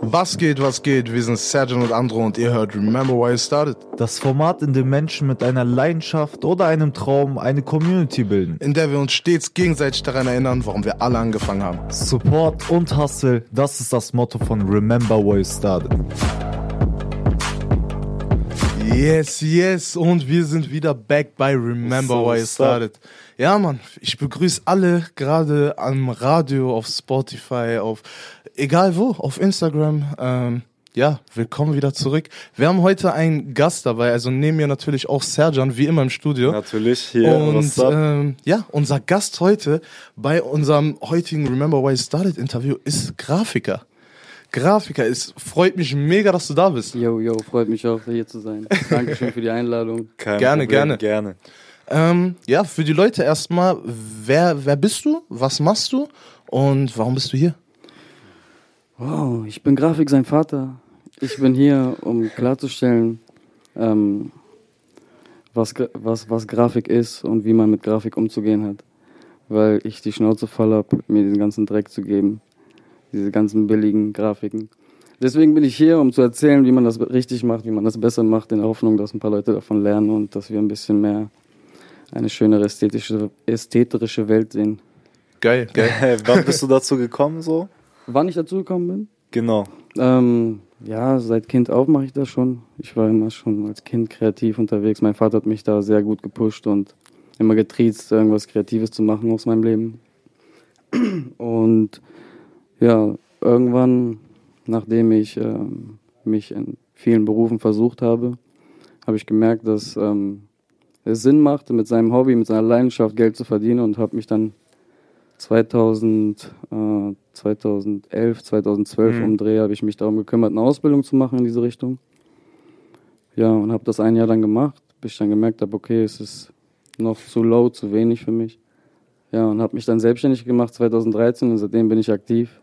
Was geht, was geht? Wir sind Sergeant und Andro und ihr hört Remember Why It Started, Das Format, in dem Menschen mit einer Leidenschaft oder einem Traum eine Community bilden. in der wir uns stets gegenseitig daran erinnern, warum wir alle angefangen haben. Support und Hustle, das ist das Motto von Remember Why It Started. Yes, yes, und wir sind wieder back bei Remember So, Why It what's up? Ja, Mann, ich begrüße alle gerade am Radio, auf Spotify, auf egal wo, auf Instagram. Ähm, ja, willkommen wieder zurück. Wir haben heute einen Gast dabei, also nehmen wir natürlich auch Serjan, wie immer im Studio. Natürlich, hier, Und ähm, ja, unser Gast heute bei unserem heutigen Remember Why It Started Interview ist Grafiker. Grafiker, es freut mich mega, dass du da bist. Jo, jo, freut mich auch, hier zu sein. Dankeschön für die Einladung. Kein gerne, Problem, gerne. gerne. Ähm, ja, für die Leute erstmal, wer, wer bist du? Was machst du? Und warum bist du hier? Wow, ich bin Grafik sein Vater. Ich bin hier, um klarzustellen, ähm, was, was, was Grafik ist und wie man mit Grafik umzugehen hat. Weil ich die Schnauze voll habe, mir diesen ganzen Dreck zu geben. Diese ganzen billigen Grafiken. Deswegen bin ich hier, um zu erzählen, wie man das richtig macht, wie man das besser macht, in der Hoffnung, dass ein paar Leute davon lernen und dass wir ein bisschen mehr eine schönere ästhetische, ästhetische Welt sehen. Geil, geil. Wann bist du dazu gekommen so? Wann ich dazu gekommen bin? Genau. Ähm, ja, seit Kind auf mache ich das schon. Ich war immer schon als Kind kreativ unterwegs. Mein Vater hat mich da sehr gut gepusht und immer getriezt, irgendwas Kreatives zu machen aus meinem Leben. Und ja, irgendwann, nachdem ich ähm, mich in vielen Berufen versucht habe, habe ich gemerkt, dass ähm, es Sinn macht, mit seinem Hobby, mit seiner Leidenschaft Geld zu verdienen und habe mich dann 2000, äh, 2011, 2012 Mhm. um Dreh habe ich mich darum gekümmert, eine Ausbildung zu machen in diese Richtung. Ja, und habe das ein Jahr dann gemacht, bis ich dann gemerkt habe, okay, es ist noch zu low, zu wenig für mich. Ja, und habe mich dann selbstständig gemacht 2013 und seitdem bin ich aktiv,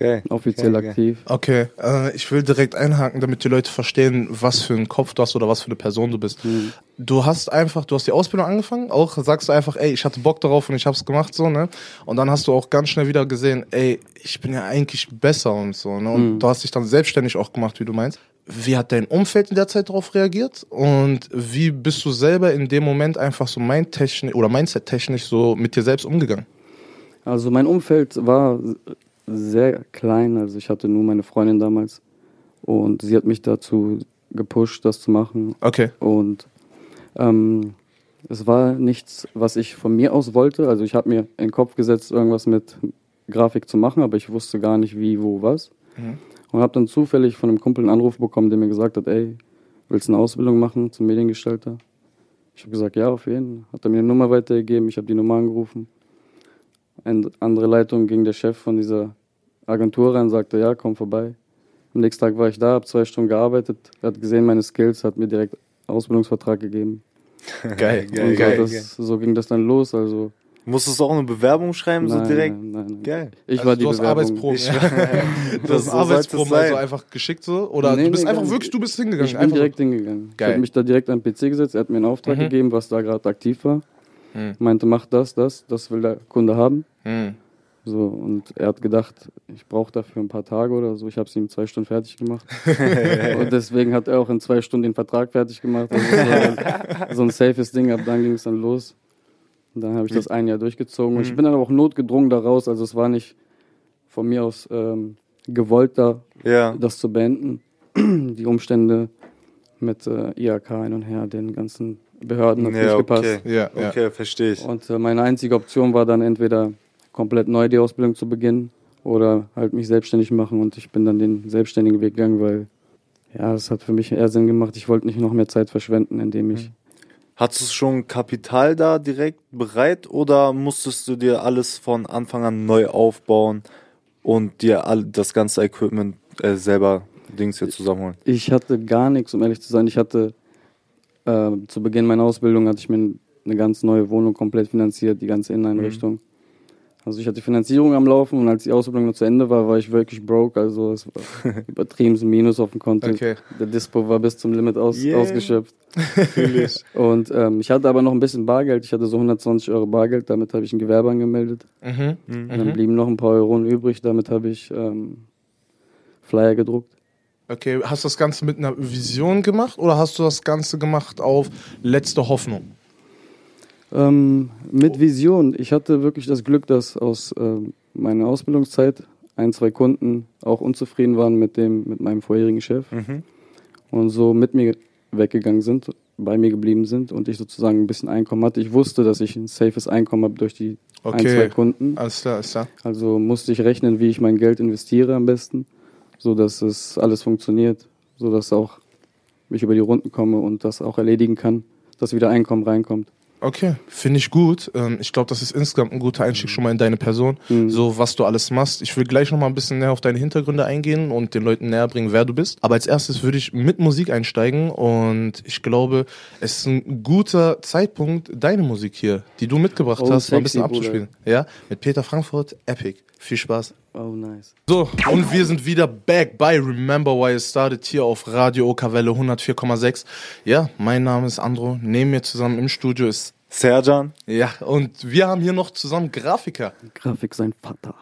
Okay. offiziell okay, okay. aktiv. Okay, äh, ich will direkt einhaken, damit die Leute verstehen, was für einen Kopf du hast oder was für eine Person du bist. Mhm. Du hast einfach, du hast die Ausbildung angefangen, auch sagst du einfach, ey, ich hatte Bock darauf und ich hab's gemacht, so, ne? Und dann hast du auch ganz schnell wieder gesehen, ey, ich bin ja eigentlich besser und so, ne? Und Mhm. du hast dich dann selbstständig auch gemacht, wie du meinst. Wie hat dein Umfeld in der Zeit darauf reagiert? Und wie bist du selber in dem Moment einfach so mindtechnisch oder mindset-technisch so mit dir selbst umgegangen? Also mein Umfeld war sehr klein, also ich hatte nur meine Freundin damals und sie hat mich dazu gepusht, das zu machen. Okay. Und ähm, es war nichts, was ich von mir aus wollte. Also ich habe mir in den Kopf gesetzt, irgendwas mit Grafik zu machen, aber ich wusste gar nicht wie, wo, was. Mhm. Und habe dann zufällig von einem Kumpel einen Anruf bekommen, der mir gesagt hat, ey, willst du eine Ausbildung machen zum Mediengestalter? Ich habe gesagt, ja, auf jeden. Hat er mir eine Nummer weitergegeben, ich habe die Nummer angerufen. Eine andere Leitung ging der Chef von dieser Agentur rein, sagte, ja, komm vorbei. Am nächsten Tag war ich da, habe zwei Stunden gearbeitet, hat gesehen meine Skills, hat mir direkt Ausbildungsvertrag gegeben. Geil, Geil, und geil, so, das, so ging das dann los. Also Musstest du auch eine Bewerbung schreiben, so nein, direkt? Nein, nein, nein. Geil. Ich Also war die du hast Bewerbung. Arbeitsproben. Ich- ja. du Das- hast so Arbeitsproben also einfach geschickt so? Oder Nee, du bist nee, einfach wirklich, du bist hingegangen. Ich bin einfach direkt hingegangen. Ich Geil. habe mich da direkt am PC gesetzt, er hat mir einen Auftrag Mhm. gegeben, was da gerade aktiv war. Mhm. Meinte, mach das, das, das will der Kunde haben. Hm. So, und er hat gedacht, ich brauche dafür ein paar Tage oder so. Ich habe es ihm in zwei Stunden fertig gemacht. und deswegen hat er auch in zwei Stunden den Vertrag fertig gemacht. Also so, ein, so ein safes Ding, ab dann ging es dann los. Und dann habe ich das ein Jahr durchgezogen. Und ich bin dann aber auch notgedrungen daraus. Also es war nicht von mir aus ähm, gewollt, da Ja. das zu beenden. Die Umstände mit äh, IHK hin und her, den ganzen Behörden hat Ja, nicht gepasst. okay. Ja, ja. Okay, verstehe ich. Und äh, meine einzige Option war dann entweder komplett neu die Ausbildung zu beginnen oder halt mich selbstständig machen und ich bin dann den selbstständigen Weg gegangen, weil ja, es hat für mich eher Sinn gemacht. Ich wollte nicht noch mehr Zeit verschwenden, indem ich Hattest du schon Kapital da direkt bereit oder musstest du dir alles von Anfang an neu aufbauen und dir all das ganze Equipment äh, selber Dings hier zusammenholen? Ich hatte gar nichts, um ehrlich zu sein. Ich hatte äh, zu Beginn meiner Ausbildung hatte ich mir eine ganz neue Wohnung komplett finanziert, die ganze Inneneinrichtung. Also ich hatte Finanzierung am Laufen und als die Ausbildung noch zu Ende war, war ich wirklich broke. Also es war übertrieben ein Minus auf dem Konto. Okay. Der Dispo war bis zum Limit aus, Yeah. ausgeschöpft. und ähm, ich hatte aber noch ein bisschen Bargeld. Ich hatte so 120 Euro Bargeld. Damit habe ich ein Gewerbe angemeldet. Mhm. Und dann blieben noch ein paar Euro übrig. Damit habe ich ähm, Flyer gedruckt. Okay, hast du das Ganze mit einer Vision gemacht oder hast du das Ganze gemacht auf letzte Hoffnung? Ähm, mit Vision. Ich hatte wirklich das Glück, dass aus ähm, meiner Ausbildungszeit ein, zwei Kunden auch unzufrieden waren mit dem, mit meinem vorherigen Chef Mhm. und so mit mir weggegangen sind, bei mir geblieben sind und ich sozusagen ein bisschen Einkommen hatte. Ich wusste, dass ich ein safes Einkommen habe durch die ein, Okay. zwei Kunden. Alles klar, alles klar. Also musste ich rechnen, wie ich mein Geld investiere am besten, so dass es alles funktioniert, so dass auch ich über die Runden komme und das auch erledigen kann, dass wieder Einkommen reinkommt. Okay, finde ich gut. Ähm, Ich glaube, das ist insgesamt ein guter Einstieg schon mal in deine Person. Mhm. So, was du alles machst. Ich will gleich noch mal ein bisschen näher auf deine Hintergründe eingehen und den Leuten näher bringen, wer du bist. Aber als erstes würde ich mit Musik einsteigen und ich glaube, es ist ein guter Zeitpunkt, deine Musik hier, die du mitgebracht Oh, hast, mal ein bisschen sexy, Bruder. abzuspielen. Ja, mit Peter Frankfurt, Epic. Viel Spaß. Oh, nice. So, und wir sind wieder back bei Remember Why It Started hier auf Radio Okawelle 104,6. Ja, mein Name ist Andro. Neben mir zusammen im Studio ist Serjan, ja, und wir haben hier noch zusammen Grafiker. Grafik sein Vater.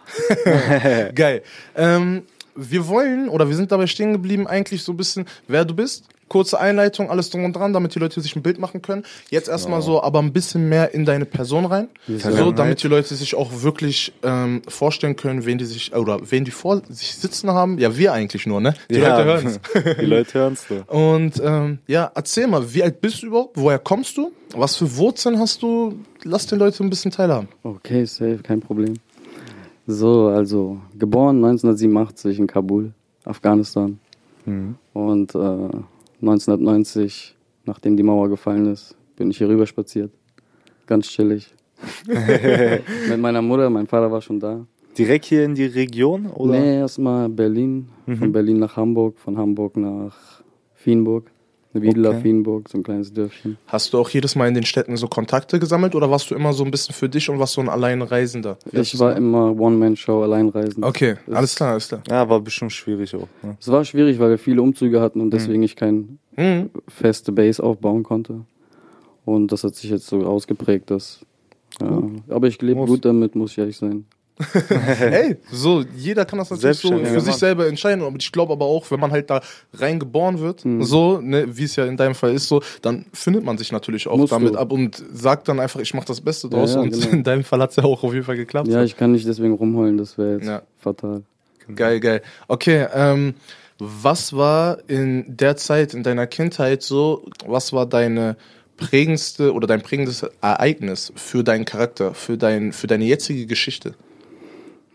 Geil. Ähm, wir wollen, oder wir sind dabei stehen geblieben, eigentlich so ein bisschen, wer du bist. Kurze Einleitung, alles drum und dran, damit die Leute sich ein Bild machen können. Jetzt erstmal so, aber ein bisschen mehr in deine Person rein. So, damit die Leute sich auch wirklich ähm, vorstellen können, wen die sich, oder wen die vor sich sitzen haben. Ja, wir eigentlich nur, ne? Die Ja. Leute hören's. Die Leute hören's so. Und ähm, ja, erzähl mal, wie alt bist du überhaupt? Woher kommst du? Was für Wurzeln hast du? Lass den Leuten ein bisschen teilhaben. Okay, safe, kein Problem. So, also geboren 1987 in Kabul, Afghanistan. Und äh, 1990, nachdem die Mauer gefallen ist, bin ich hier rüber spaziert. Ganz chillig. Mit meiner Mutter, mein Vater war schon da. Direkt hier in die Region? Oder? Nee, erstmal Berlin. Von Berlin nach Hamburg, von Hamburg nach Fienburg. Wiedler, Okay. Fienburg, so ein kleines Dörfchen. Hast du auch jedes Mal in den Städten so Kontakte gesammelt oder warst du immer so ein bisschen für dich und warst so ein Alleinreisender? Ich war immer One-Man-Show, alleinreisend. Okay, Das- alles klar, alles klar. Ja, war bestimmt schwierig auch. Ne? Es war schwierig, weil wir viele Umzüge hatten und deswegen ich keine Mhm. feste Base aufbauen konnte. Und das hat sich jetzt so ausgeprägt, dass. Ja, aber ich lebe gut damit, muss ich ehrlich sein. Hey, so, jeder kann das natürlich so für sich selber entscheiden. Aber ich glaube aber auch, wenn man halt da reingeboren wird, Mhm. so, ne, wie es ja in deinem Fall ist, so, dann findet man sich natürlich auch Musst damit du. ab und sagt dann einfach, ich mache das Beste draus. Ja, ja, und genau. in deinem Fall hat es ja auch auf jeden Fall geklappt. Ja, ich kann nicht deswegen rumheulen, das wäre jetzt Ja. fatal. Geil, geil. Okay, ähm, was war in der Zeit, in deiner Kindheit so, was war deine prägendste oder dein prägendes Ereignis für deinen Charakter, für, dein, für deine jetzige Geschichte?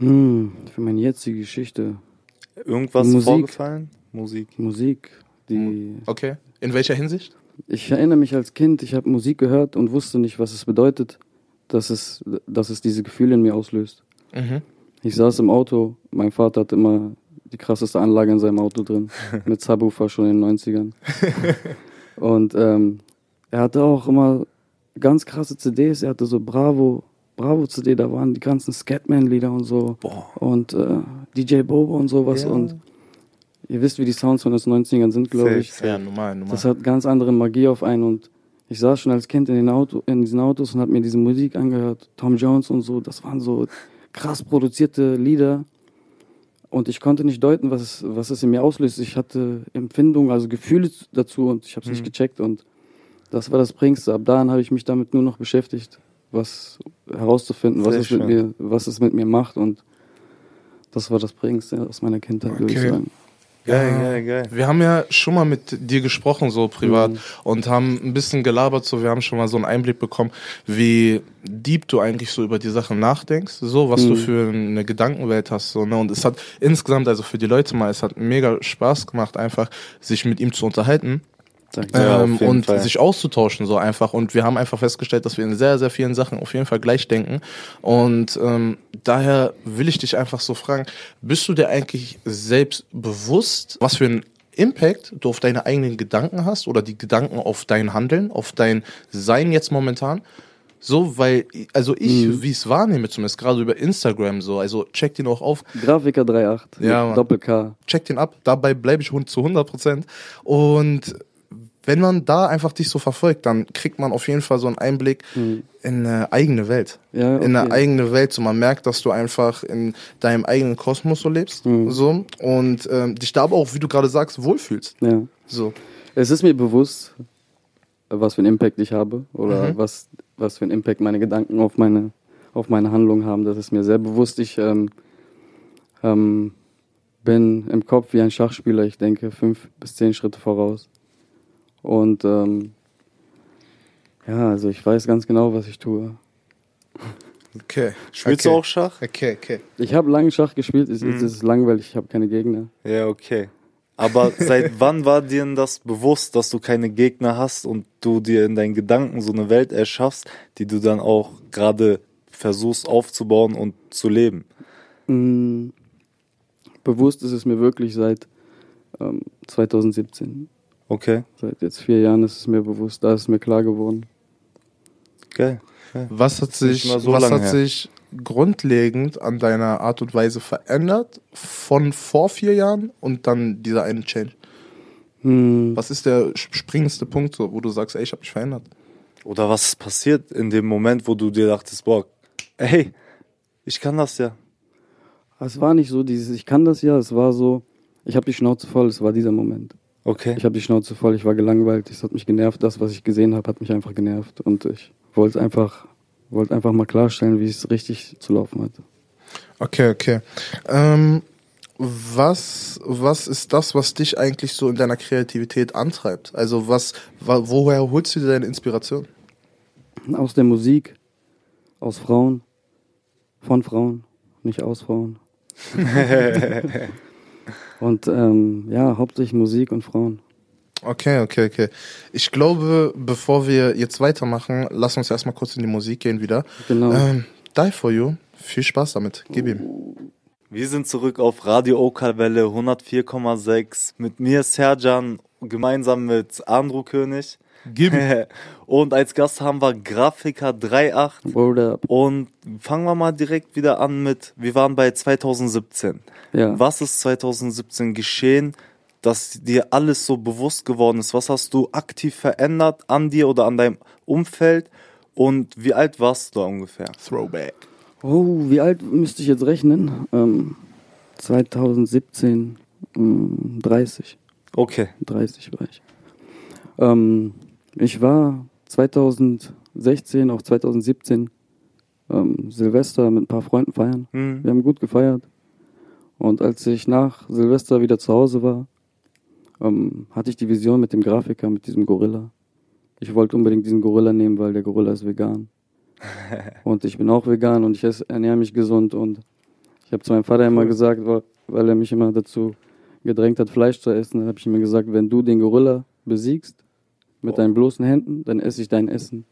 Hm, für meine jetzige Geschichte. Irgendwas Musik. vorgefallen? Musik. Musik. Die, Okay. In welcher Hinsicht? ich erinnere mich als Kind, ich habe Musik gehört und wusste nicht, was es bedeutet, dass es, dass es diese Gefühle in mir auslöst. Mhm. Ich saß im Auto, mein Vater hatte immer die krasseste Anlage in seinem Auto drin, mit Subwoofer schon in den 90ern. Und ähm, er hatte auch immer ganz krasse CDs, er hatte so Bravo, Bravo CD, da waren die ganzen Scatman-Lieder und so. Und äh, DJ Bobo und sowas. Ja. Und ihr wisst, wie die Sounds von den 90ern sind, glaube ich. Ja, normal, normal. Das hat ganz andere Magie auf einen und ich saß schon als Kind in, den Auto, in diesen Autos und habe mir diese Musik angehört, Tom Jones und so, das waren so krass produzierte Lieder und ich konnte nicht deuten, was es, was es in mir auslöst. Ich hatte Empfindungen, also Gefühle dazu und ich habe es nicht gecheckt und das war das Prägendste. Ab dahin habe ich mich damit nur noch beschäftigt, was herauszufinden, was es, mit schön. mir, was es mit mir macht und das war das Prägendste aus meiner Kindheit, würde ich Okay. sagen. Geil, Ja. geil, geil. Wir haben ja schon mal mit dir gesprochen, so privat, Mhm. und haben ein bisschen gelabert, so wir haben schon mal so einen Einblick bekommen, wie deep du eigentlich so über die Sachen nachdenkst, so was du Mhm. für eine Gedankenwelt hast, so, ne? Und es hat insgesamt, also für die Leute mal, es hat mega Spaß gemacht, einfach sich mit ihm zu unterhalten. Ja, ähm, und Fall. sich auszutauschen so einfach und wir haben einfach festgestellt, dass wir in sehr sehr vielen Sachen auf jeden Fall gleich denken und ähm, daher will ich dich einfach so fragen, bist du dir eigentlich selbst bewusst, was für einen Impact du auf deine eigenen Gedanken hast oder die Gedanken auf dein Handeln, auf dein Sein jetzt momentan So, weil, also ich, Mhm. wie ich es wahrnehme, zumindest gerade über Instagram so, also check den auch auf, Grafiker 3.8. Ja. Doppel-K. check den ab, dabei bleibe ich zu 100 Prozent. Und wenn man da einfach dich so verfolgt, dann kriegt man auf jeden Fall so einen Einblick Mhm. in eine eigene Welt. Ja, In eine okay. eigene Welt. So man merkt, dass du einfach in deinem eigenen Kosmos so lebst. Mhm. So. Und ähm, dich da aber auch, wie du gerade sagst, wohlfühlst. Ja. So. Es ist mir bewusst, was für einen Impact ich habe oder Mhm. was, was für einen Impact meine Gedanken auf meine, auf meine Handlung haben. Das ist mir sehr bewusst. Ich ähm, ähm, bin im Kopf wie ein Schachspieler. Ich denke fünf bis zehn Schritte voraus. Und ähm, ja, also ich weiß ganz genau, was ich tue. Okay. Spielst okay. du auch Schach? Okay, okay. Ich habe lange Schach gespielt. Es, Mhm. es ist langweilig. Ich habe keine Gegner. Ja, okay. Aber seit wann war dir denn das bewusst, dass du keine Gegner hast und du dir in deinen Gedanken so eine Welt erschaffst, die du dann auch gerade versuchst aufzubauen und zu leben? Mm, Bewusst ist es mir wirklich seit ähm, 2017. Okay, Seit jetzt vier Jahren ist es mir bewusst, da ist es mir klar geworden. geil. Was hat sich, so was hat her. sich grundlegend an deiner Art und Weise verändert von vor vier Jahren und dann dieser eine Change? Hm, Was ist der springendste Punkt, so, wo du sagst, ey, ich habe mich verändert? Oder was ist passiert in dem Moment, wo du dir dachtest, boah, ey, ich kann das ja. es war nicht so dieses, ich kann das ja, es war so, ich habe die Schnauze voll, es war dieser Moment. Okay. Ich habe die Schnauze voll, ich war gelangweilt, es hat mich genervt, das, was ich gesehen habe, hat mich einfach genervt und ich wollte einfach, wollte einfach mal klarstellen, wie es richtig zu laufen hat. Okay, okay. Ähm, was, was ist das, was dich eigentlich so in deiner Kreativität antreibt? Also was, wa- woher holst du dir deine Inspiration? Aus der Musik, aus Frauen, von Frauen, nicht aus Frauen. und ähm, ja, hauptsächlich Musik und Frauen. Okay, okay, okay. Ich glaube, bevor wir jetzt weitermachen, lass uns erstmal kurz in die Musik gehen wieder. Genau. Ähm, Die for You. Viel Spaß damit. Gib ihm. Wir sind zurück auf Radio Okalwelle 104,6 mit mir Serjan gemeinsam mit Andrew König. Gib. Und als Gast haben wir Grafiker 3.8 Word up. und fangen wir mal direkt wieder an mit, wir waren bei 2017. Ja. Was ist 2017 geschehen, dass dir alles so bewusst geworden ist? Was hast du aktiv verändert an dir oder an deinem Umfeld? Und wie alt warst du ungefähr? Throwback. Oh, wie alt müsste ich jetzt rechnen? Ähm, 2017, ähm, 30. Okay. 30 war ich. Ähm, ich war 2016, auch 2017 ähm, Silvester mit ein paar Freunden feiern. Hm. Wir haben gut gefeiert. Und als ich nach Silvester wieder zu Hause war, ähm, hatte ich die Vision mit dem Grafiker, mit diesem Gorilla. Ich wollte unbedingt diesen Gorilla nehmen, weil der Gorilla ist vegan. und ich bin auch vegan und ich esse, ernähre mich gesund. Und ich habe zu meinem Vater immer gesagt, weil er mich immer dazu gedrängt hat, Fleisch zu essen, habe ich ihm gesagt, wenn du den Gorilla besiegst mit deinen bloßen Händen, dann esse ich dein Essen.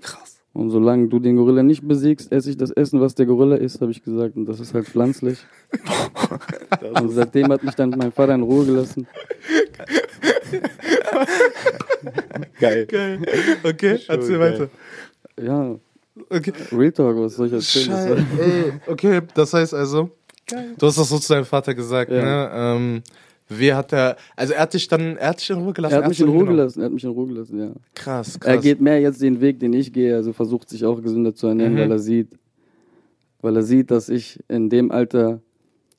Krass. Und solange du den Gorilla nicht besiegst, esse ich das Essen, was der Gorilla isst, habe ich gesagt. Und das ist halt pflanzlich. Und seitdem hat mich dann mein Vater in Ruhe gelassen. Geil. Geil. Okay, Schon erzähl geil. weiter. Ja, Okay. Real Talk, was soll ich erzählen? Scheiße. Okay, das heißt also, du hast das so zu deinem Vater gesagt, Ja. ne? Ähm, wie hat er, also er hat dich dann, er hat dich in Ruhe gelassen? Er hat mich in Ruhe gelassen, er hat mich in Ruhe gelassen, ja. Krass, krass. Er geht mehr jetzt den Weg, den ich gehe, also versucht sich auch gesünder zu ernähren, Mhm. weil er sieht, weil er sieht, dass ich in dem Alter,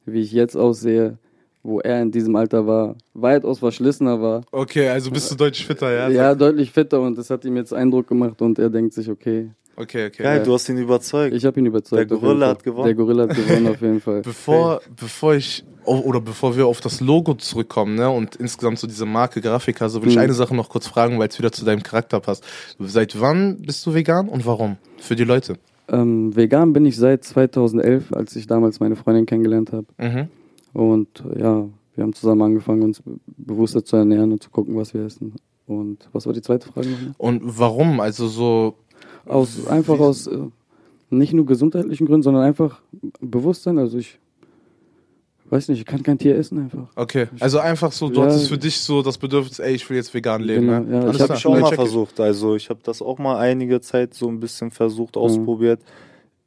wie ich jetzt aussehe, wo er in diesem Alter war, weitaus verschlissener war. Okay, also bist du deutlich fitter, ja? Ja, deutlich fitter und das hat ihm jetzt Eindruck gemacht und er denkt sich, okay, Okay, okay. Geil, Ja. du hast ihn überzeugt. ich habe ihn überzeugt. Der Gorilla hat gewonnen. Der Gorilla hat gewonnen auf jeden Fall. Bevor, bevor ich, oh, oder bevor wir auf das Logo zurückkommen, ne, und insgesamt so diese Marke Grafiker, so will ich Mhm. eine Sache noch kurz fragen, weil es wieder zu deinem Charakter passt. Seit wann bist du vegan und warum? Für die Leute. Ähm, vegan bin ich seit 2011, als ich damals meine Freundin kennengelernt habe. Mhm. Und ja, wir haben zusammen angefangen, uns be- bewusster zu ernähren und zu gucken, was wir essen. Und was war die zweite Frage nochmal? Und warum? Also so, Aus, einfach aus äh, nicht nur gesundheitlichen Gründen, sondern einfach Bewusstsein. Also ich Weiß nicht, ich kann kein Tier essen einfach. Okay, also einfach so, du Ja. hattest für dich so das Bedürfnis, ey, ich will jetzt vegan leben. Genau, ne? ja, Alles ich hab klar. Ich auch mal check ich. versucht. Also ich habe das auch mal einige Zeit so ein bisschen versucht, ausprobiert.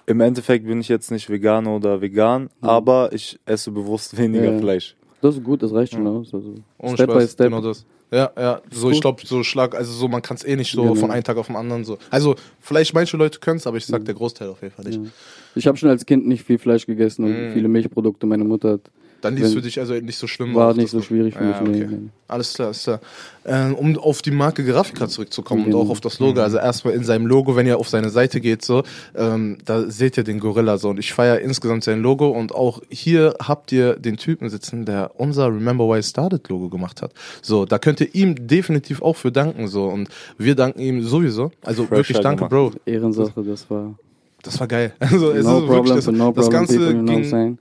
Im Endeffekt bin ich jetzt nicht Veganer oder vegan, aber ich esse bewusst weniger Ja. Fleisch. Das ist gut, das reicht schon aus. Also Ohne Step Spaß, by Step. Genau das. Ja, ja, so ich glaube, so Schlag, also so, man kann es eh nicht so Genau. von einem Tag auf den anderen so. Also vielleicht manche Leute können es, aber ich sag der Großteil auf jeden Fall nicht. Ja. Ich habe schon als Kind nicht viel Fleisch gegessen und Mm. viele Milchprodukte. Meine Mutter hat, Dann liest Wenn- für dich also nicht so schlimm war nicht so schwierig für mich. Nee, okay. nee. Alles klar, alles klar. Ähm, um auf die Marke Grafika zurückzukommen Genau. und auch auf das Logo. Also erstmal in seinem Logo, wenn ihr auf seine Seite geht, so, ähm, da seht ihr den Gorilla so. Und ich feiere insgesamt sein Logo und auch hier habt ihr den Typen sitzen, der unser Remember Why Started Logo gemacht hat. So, da könnt ihr ihm definitiv auch für danken so. Und wir danken ihm sowieso. Also Fresher wirklich danke, gemacht. Bro. Ehrensache, das war Das war geil. Also es no ist wirklich, problem das, for no das Ganze people, ging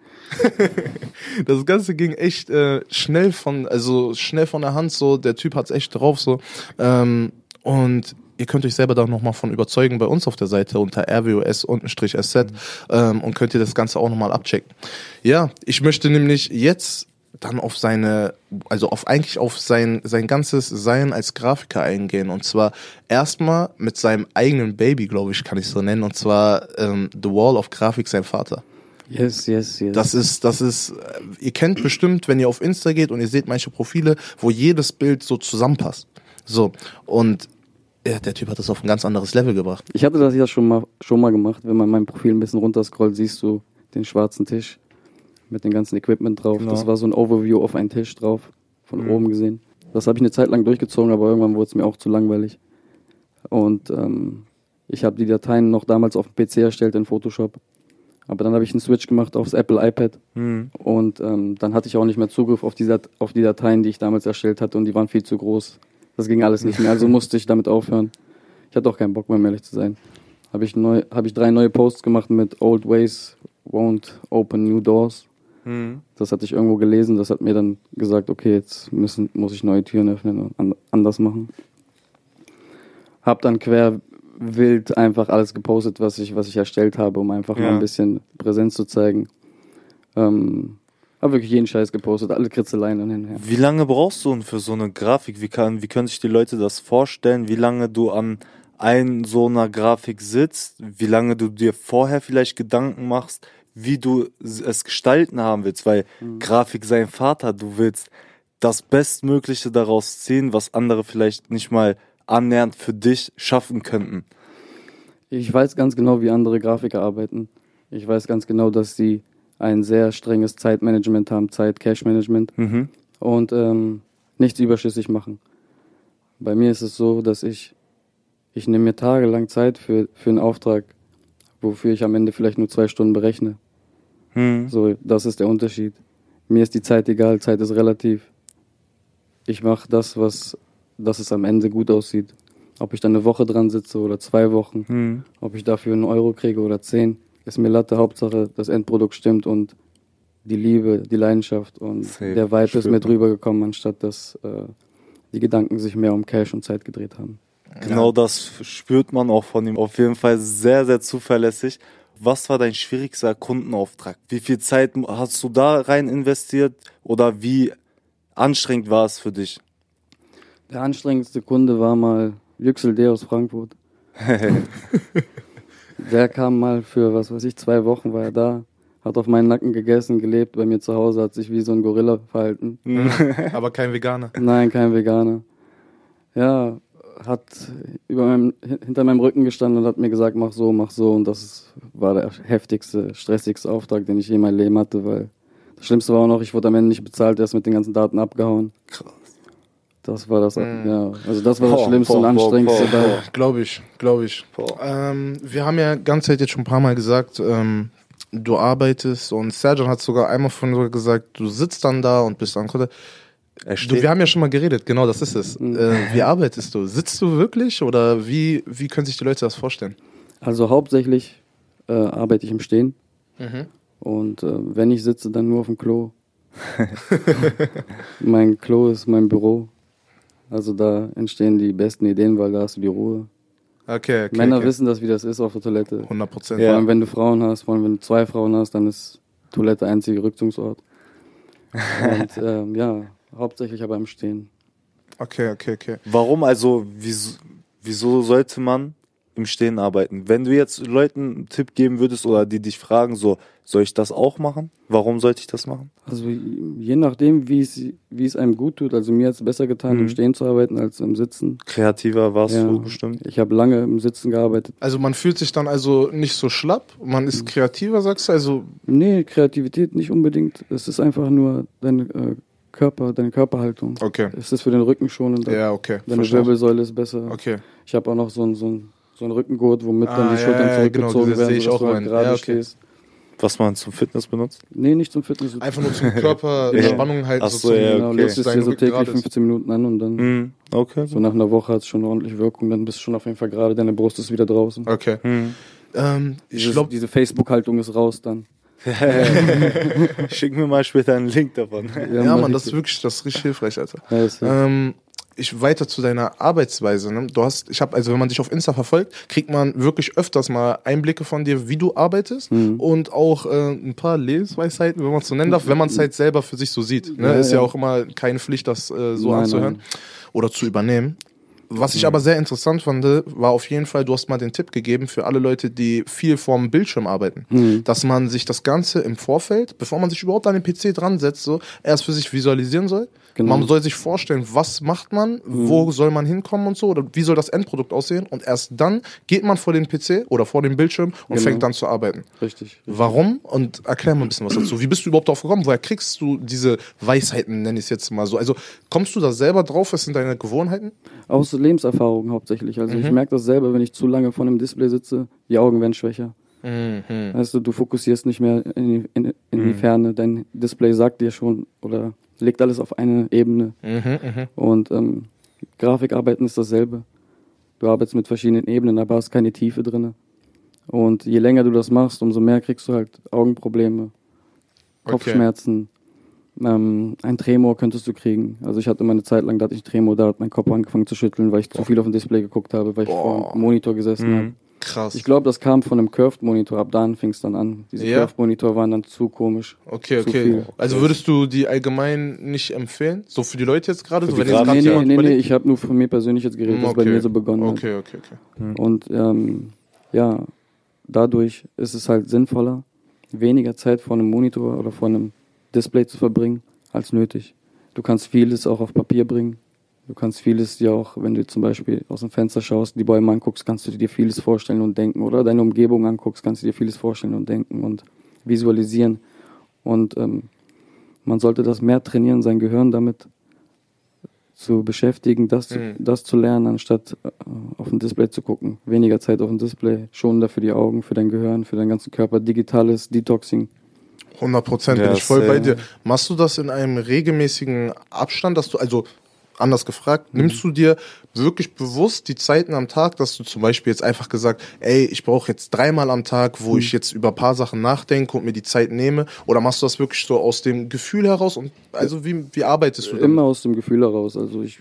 das Ganze ging echt äh, schnell von, also schnell von der Hand so, der Typ hat's echt drauf so. Ähm, und ihr könnt euch selber da nochmal von überzeugen bei uns auf der Seite unter rwos-sz ähm, und könnt ihr das Ganze auch nochmal abchecken. Ja, ich möchte nämlich jetzt dann auf seine, also auf eigentlich auf sein, sein ganzes Sein als Grafiker eingehen. Und zwar erstmal mit seinem eigenen Baby, glaube ich, kann ich so nennen. Und zwar ähm, The Wall of Grafik, sein Vater. Yes, yes, yes. Das ist, das ist, ihr kennt bestimmt, wenn ihr auf Insta geht und ihr seht manche Profile, wo jedes Bild so zusammenpasst. So. Und ja, der Typ hat das auf ein ganz anderes Level gebracht. Ich hatte das ja schon mal, schon mal gemacht. Wenn man mein Profil ein bisschen runterscrollt, siehst du den schwarzen Tisch mit dem ganzen Equipment drauf. Genau. Das war so ein Overview auf einen Tisch drauf, von Mhm. oben gesehen. Das habe ich eine Zeit lang durchgezogen, aber irgendwann wurde es mir auch zu langweilig. Und ähm, ich habe die Dateien noch damals auf dem PC erstellt in Photoshop. Aber dann habe ich einen Switch gemacht aufs Apple iPad Hm. und ähm, dann hatte ich auch nicht mehr Zugriff auf die, Dat- auf die Dateien, die ich damals erstellt hatte und die waren viel zu groß. Das ging alles nicht mehr, also musste ich damit aufhören. Ich hatte auch keinen Bock mehr, um ehrlich zu sein. Habe ich, neu, hab ich drei neue Posts gemacht mit Old Ways won't open new doors. Hm. Das hatte ich irgendwo gelesen, das hat mir dann gesagt, okay, jetzt müssen, muss ich neue Türen öffnen und an, anders machen. Hab dann quer wild einfach alles gepostet, was ich, was ich erstellt habe, um einfach mal Ja. ein bisschen Präsenz zu zeigen. Ähm, hab wirklich jeden Scheiß gepostet, alle Kritzeleien und hin und her. Wie lange brauchst du denn für so eine Grafik? Wie, kann, wie können sich die Leute das vorstellen? Wie lange du an ein so einer Grafik sitzt? Wie lange du dir vorher vielleicht Gedanken machst, wie du es gestalten haben willst? Weil Grafik sein Vater, du willst das Bestmögliche daraus ziehen, was andere vielleicht nicht mal annähernd für dich schaffen könnten. Ich weiß ganz genau, wie andere Grafiker arbeiten. Ich weiß ganz genau, dass sie ein sehr strenges Zeitmanagement haben, Zeit-Cash-Management. Mhm. und ähm, nichts überschüssig machen. Bei mir ist es so, dass ich, ich nehme mir tagelang Zeit für, für einen Auftrag, wofür ich am Ende vielleicht nur zwei Stunden berechne. Mhm. So, das ist der Unterschied. Mir ist die Zeit egal, Zeit ist relativ. Ich mache das, was, dass es am Ende gut aussieht. Ob ich dann eine Woche dran sitze oder zwei Wochen, Mhm. ob ich dafür einen Euro kriege oder zehn, ist mir Latte. Hauptsache, das Endprodukt stimmt und die Liebe, die Leidenschaft und Safe. der Vibe ist Spürt mit man. rübergekommen, anstatt dass äh, die Gedanken sich mehr um Cash und Zeit gedreht haben. Genau das spürt man auch von ihm. Auf jeden Fall sehr, sehr zuverlässig. Was war dein schwierigster Kundenauftrag? Wie viel Zeit hast du da rein investiert oder wie anstrengend war es für dich? Der anstrengendste Kunde war mal Yüksel D aus Frankfurt. Der kam mal für, was weiß ich, zwei Wochen war er da, hat auf meinen Nacken gegessen, gelebt bei mir zu Hause, hat sich wie so ein Gorilla verhalten. Aber kein Veganer. Nein, kein Veganer. Ja, hat über meinem, hinter meinem Rücken gestanden und hat mir gesagt, mach so, mach so. Und das war der heftigste, stressigste Auftrag, den ich je in meinem Leben hatte, weil das Schlimmste war auch noch, ich wurde am Ende nicht bezahlt, er ist mit den ganzen Daten abgehauen. Krass. Das war das, Mhm. ja. Also das war das Boah, Schlimmste und boah, boah, anstrengendste. Glaube ich, glaube ich. Ähm, wir haben ja ganze Zeit jetzt schon ein paar Mal gesagt, ähm, du arbeitest und Serjan hat sogar einmal von sogar gesagt, du sitzt dann da und bist an Er Du, wir haben ja schon mal geredet, genau, das ist es. Mhm. Äh, wie arbeitest du? Sitzt du wirklich oder wie, wie können sich die Leute das vorstellen? Also hauptsächlich äh, arbeite ich im Stehen Mhm. und äh, wenn ich sitze, dann nur auf dem Klo. mein Klo ist mein Büro. Also da entstehen die besten Ideen, weil da hast du die Ruhe. Okay, okay. Männer okay. wissen das, wie das ist auf der Toilette. 100 Prozent. Ja. Vor allem, wenn du Frauen hast, vor allem, wenn du zwei Frauen hast, dann ist Toilette einzige Rückzugsort. Und ähm, ja, hauptsächlich aber im Stehen. Okay, okay, okay. Warum also, wieso, wieso sollte man im Stehen arbeiten? Wenn du jetzt Leuten einen Tipp geben würdest oder die dich fragen, so, soll ich das auch machen? Warum sollte ich das machen? Also je nachdem, wie es, wie es einem gut tut. Also mir hat es besser getan, Mhm. im Stehen zu arbeiten als im Sitzen. Kreativer warst Ja. du bestimmt. Ich habe lange im Sitzen gearbeitet. Also man fühlt sich dann also nicht so schlapp, man ist kreativer, sagst du? Also, Nee, Kreativität nicht unbedingt. Es ist einfach nur dein äh, Körper, deine Körperhaltung. okay. Es ist für den Rücken schonender. Ja, okay. Deine verstehe. Wirbelsäule ist besser. Okay. Ich habe auch noch so ein, so ein, so ein Rückengurt, womit Ah, dann die ja, Schultern ja, genau, zurückgezogen das sehe werden, ich sodass auch du halt gerade Ja, okay. stehst. Was man zum Fitness benutzt? Nee, nicht zum Fitness. Einfach nur zum Körper Ja. Spannung halten. Ach so, zum- ja, genau, okay. legst es dir so täglich gerade ist. 15 Minuten an und dann Mhm. Okay. so nach einer Woche hat es schon ordentlich Wirkung. Dann bist du schon auf jeden Fall gerade, deine Brust ist wieder draußen. Okay. Mhm. Ähm, ich glaube, diese Facebook-Haltung ist raus dann. Schick mir mal später einen Link davon. ja, mach Mann, das ist wirklich, das ist richtig hilfreich, Alter. Ja, ist ja. Ähm, ich weiter zu deiner Arbeitsweise. Ne? Du hast, ich habe, also wenn man dich auf Insta verfolgt, kriegt man wirklich öfters mal Einblicke von dir, wie du arbeitest Mhm. und auch äh, ein paar Lebensweisheiten, wenn man es so nennen darf, wenn man es halt selber für sich so sieht. Ne? Ja, ist ja ja. auch immer keine Pflicht, das äh, so Nein, anzuhören nein. oder zu übernehmen. Was ich aber sehr interessant fand, war auf jeden Fall, du hast mal den Tipp gegeben für alle Leute, die viel vorm Bildschirm arbeiten, Mhm. dass man sich das Ganze im Vorfeld, bevor man sich überhaupt an den PC dran setzt, so erst für sich visualisieren soll. Genau. Man soll sich vorstellen, was macht man, wo soll man hinkommen und so, oder wie soll das Endprodukt aussehen und erst dann geht man vor den PC oder vor den Bildschirm und Genau. fängt dann zu arbeiten. Richtig. Warum? Und erklär mal ein bisschen was dazu. Wie bist du überhaupt drauf gekommen? Woher kriegst du diese Weisheiten, nenne ich es jetzt mal so? Also kommst du da selber drauf? Was sind deine Gewohnheiten? Aus Lebenserfahrung hauptsächlich. Also Mhm. ich merke das selber, wenn ich zu lange vor einem Display sitze, die Augen werden schwächer. Mhm. Weißt du, fokussierst nicht mehr in die, in, in die Ferne. Dein Display sagt dir schon oder legt alles auf eine Ebene. Mhm, mhm. Und ähm, Grafikarbeiten ist dasselbe. Du arbeitest mit verschiedenen Ebenen, aber hast keine Tiefe drin. Und je länger du das machst, umso mehr kriegst du halt Augenprobleme, Kopfschmerzen. Ähm, ein Tremor könntest du kriegen. Also ich hatte mal eine Zeit lang, da hatte ich Tremor, da hat mein Kopf angefangen zu schütteln, weil ich zu viel auf dem Display geguckt habe, weil ich Boah. vor dem Monitor gesessen Mhm. habe. Krass. Ich glaube, das kam von einem Curved-Monitor. Ab dann fing es dann an. Diese Ja. Curved-Monitor waren dann zu komisch. Okay, Zu okay. viel. Also würdest du die allgemein nicht empfehlen? So für die Leute jetzt gerade? So, wenn nee, nee, nee, nee, ich habe nur von mir persönlich jetzt geredet, was bei Okay. mir so begonnen hat. Okay, okay, okay. Und ähm, ja, dadurch ist es halt sinnvoller, weniger Zeit vor einem Monitor oder vor einem Display zu verbringen, als nötig. Du kannst vieles auch auf Papier bringen. Du kannst vieles dir auch, wenn du zum Beispiel aus dem Fenster schaust, die Bäume anguckst, kannst du dir vieles vorstellen und denken. Oder deine Umgebung anguckst, kannst du dir vieles vorstellen und denken und visualisieren. Und ähm, man sollte das mehr trainieren, sein Gehirn damit zu beschäftigen, das, zu, Mhm. das zu lernen, anstatt äh, auf ein Display zu gucken. Weniger Zeit auf dem Display, schonender für die Augen, für dein Gehirn, für deinen ganzen Körper, digitales Detoxing. 100 Prozent Ja, bin ich voll sehr. bei dir. Machst du das in einem regelmäßigen Abstand, dass du, also anders gefragt, nimmst du dir wirklich bewusst die Zeiten am Tag, dass du zum Beispiel jetzt einfach gesagt, ey, ich brauche jetzt dreimal am Tag, wo ich jetzt über ein paar Sachen nachdenke und mir die Zeit nehme? Oder machst du das wirklich so aus dem Gefühl heraus? Und also wie, wie arbeitest du damit? Immer aus dem Gefühl heraus. Also ich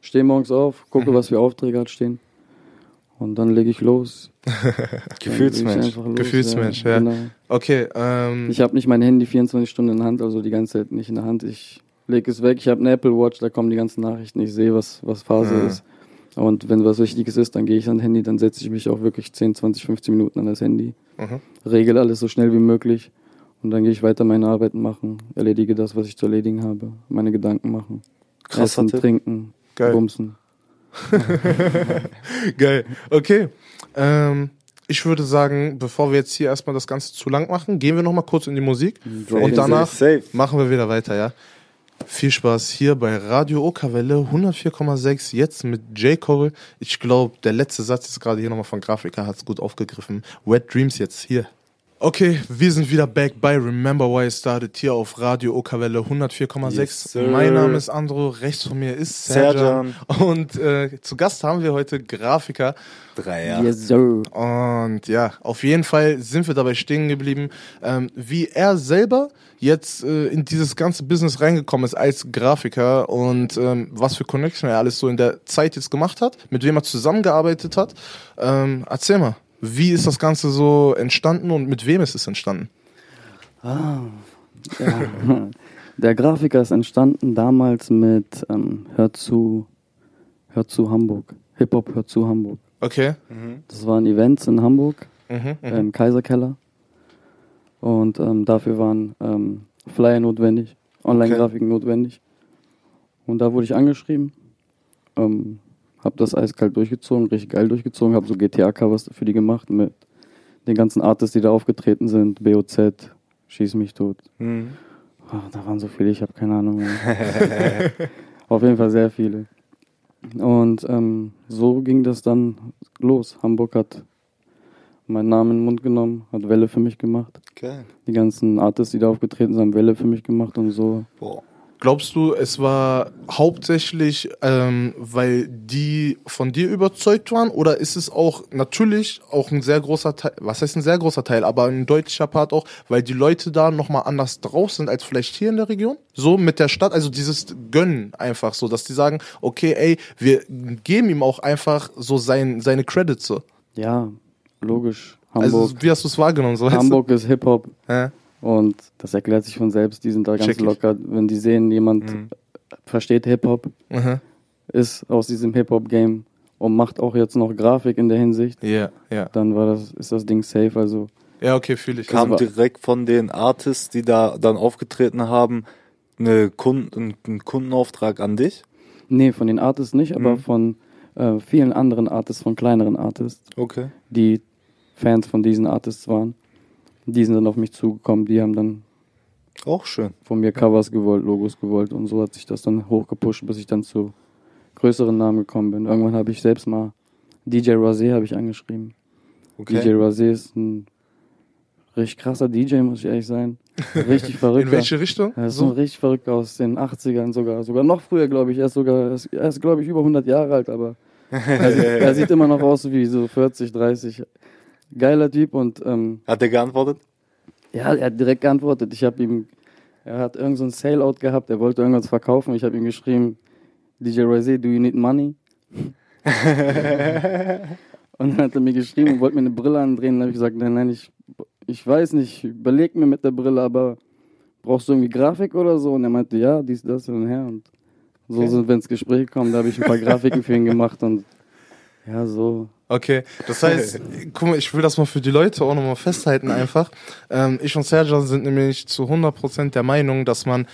stehe morgens auf, gucke, was für Aufträge hat stehen. Und dann lege ich los. Ich Gefühlsmensch. einfach los, Gefühlsmensch, ja. Genau. Okay, ähm, Ich habe nicht mein Handy 24 Stunden in der Hand, also die ganze Zeit nicht in der Hand. Ich lege es weg. Ich habe eine Apple Watch, da kommen die ganzen Nachrichten. Ich sehe, was, was Phase Mhm. ist. Und wenn was Wichtiges ist, dann gehe ich ans Handy, dann setze ich mich auch wirklich 10, 20, 15 Minuten an das Handy. Mhm. Regel alles so schnell wie möglich. Und dann gehe ich weiter meine Arbeiten machen, erledige das, was ich zu erledigen habe, meine Gedanken machen. Krasser Essen, Tipp. trinken, Geil. bumsen. Geil. Okay. Ähm, ich würde sagen, bevor wir jetzt hier erstmal das Ganze zu lang machen, gehen wir nochmal kurz in die Musik. Drop Und danach machen wir wieder weiter, ja? Viel Spaß hier bei Radio Okawelle 104,6, jetzt mit J. Cole. Ich glaube, der letzte Satz ist gerade hier nochmal von Grafiker, hat es gut aufgegriffen. Wet Dreams jetzt hier. Okay, wir sind wieder back bei Remember Why I Started hier auf Radio Okawelle 104,6. Yes, mein Name ist Andro, rechts von mir ist Serjan. Und äh, zu Gast haben wir heute Grafiker. Drei, ja. Yes, sir. Und ja, auf jeden Fall sind wir dabei stehen geblieben, ähm, wie er selber jetzt äh, in dieses ganze Business reingekommen ist als Grafiker und ähm, was für Connection er alles so in der Zeit jetzt gemacht hat, mit wem er zusammengearbeitet hat. Ähm, erzähl mal, wie ist das Ganze so entstanden und mit wem ist es entstanden? Ah, ja. Der Grafiker ist entstanden damals mit ähm, Hör zu, Hör zu Hamburg. Hip-Hop Hör zu Hamburg. Okay. Das waren Events in Hamburg, Mhm, mhm. im Kaiserkeller. Und ähm, dafür waren ähm, Flyer notwendig, Online-Grafiken notwendig. Und da wurde ich angeschrieben, ähm, habe das eiskalt durchgezogen, richtig geil durchgezogen, habe so GTA-Covers für die gemacht mit den ganzen Artists, die da aufgetreten sind, BOZ, Schieß mich tot. Mhm. Ach, da waren so viele, ich habe keine Ahnung mehr. Auf jeden Fall sehr viele. Und ähm, so ging das dann los. Hamburg hat meinen Namen in den Mund genommen, hat Welle für mich gemacht. Geil. Die ganzen Artists, die da aufgetreten sind, haben Welle für mich gemacht und so. Boah. Glaubst du, es war hauptsächlich, ähm, weil die von dir überzeugt waren, oder ist es auch natürlich auch ein sehr großer Teil, was heißt ein sehr großer Teil, aber ein deutlicher Part auch, weil die Leute da nochmal anders drauf sind als vielleicht hier in der Region? So mit der Stadt, also dieses Gönnen einfach so, dass die sagen, okay, ey, wir geben ihm auch einfach so sein, seine Credits so. Ja, logisch. Hamburg, Also wie hast du es wahrgenommen? So? Hamburg ist Hip-Hop Ja. Und das erklärt sich von selbst. Die sind da ganz Check ich. locker. Wenn die sehen, jemand Mhm. versteht Hip-Hop, Mhm. ist aus diesem Hip-Hop-Game und macht auch jetzt noch Grafik in der Hinsicht, Ja, ja. dann war das, ist das Ding safe. Also Ja, okay, fühle ich. Kam war- direkt von den Artists, die da dann aufgetreten haben, eine Kunden, ein Kundenauftrag an dich? Nee, von den Artists nicht, aber Mhm. von äh, vielen anderen Artists, von kleineren Artists, Okay. die Fans von diesen Artists waren. Die sind dann auf mich zugekommen, die haben dann Auch schön. von mir Covers gewollt, Logos gewollt und so hat sich das dann hochgepusht, bis ich dann zu größeren Namen gekommen bin. Irgendwann habe ich selbst mal DJ Rosé habe ich angeschrieben. Okay. DJ Rosé ist ein richtig krasser DJ, muss ich ehrlich sein. Richtig verrückt. In welche Richtung? Er ist so richtig verrückt aus den 80ern sogar. Sogar noch früher, glaube ich. Er ist sogar, er ist, ist glaube ich, über 100 Jahre alt, aber er, sieht, er sieht immer noch aus wie so 40, 30. Geiler Typ und ähm, Hat er geantwortet? ja, er hat direkt geantwortet. Ich habe ihm, er hat irgend so ein Sale-Out gehabt, er wollte irgendwas verkaufen. Ich habe ihm geschrieben, DJ Rosé, do you need money? und dann hat er mir geschrieben und wollte mir eine Brille andrehen. Dann habe ich gesagt, nein, nein, ich, ich weiß nicht, überleg mir mit der Brille, aber brauchst du irgendwie Grafik oder so? Und er meinte, ja, dies, das hin und her. Und so sind wir ins Gespräch gekommen. Da habe ich ein paar Grafiken für ihn gemacht und ja, so. Okay, das heißt, guck mal, ich will das mal für die Leute auch nochmal festhalten einfach. Ähm, ich und Sergio sind nämlich zu 100% der Meinung, dass man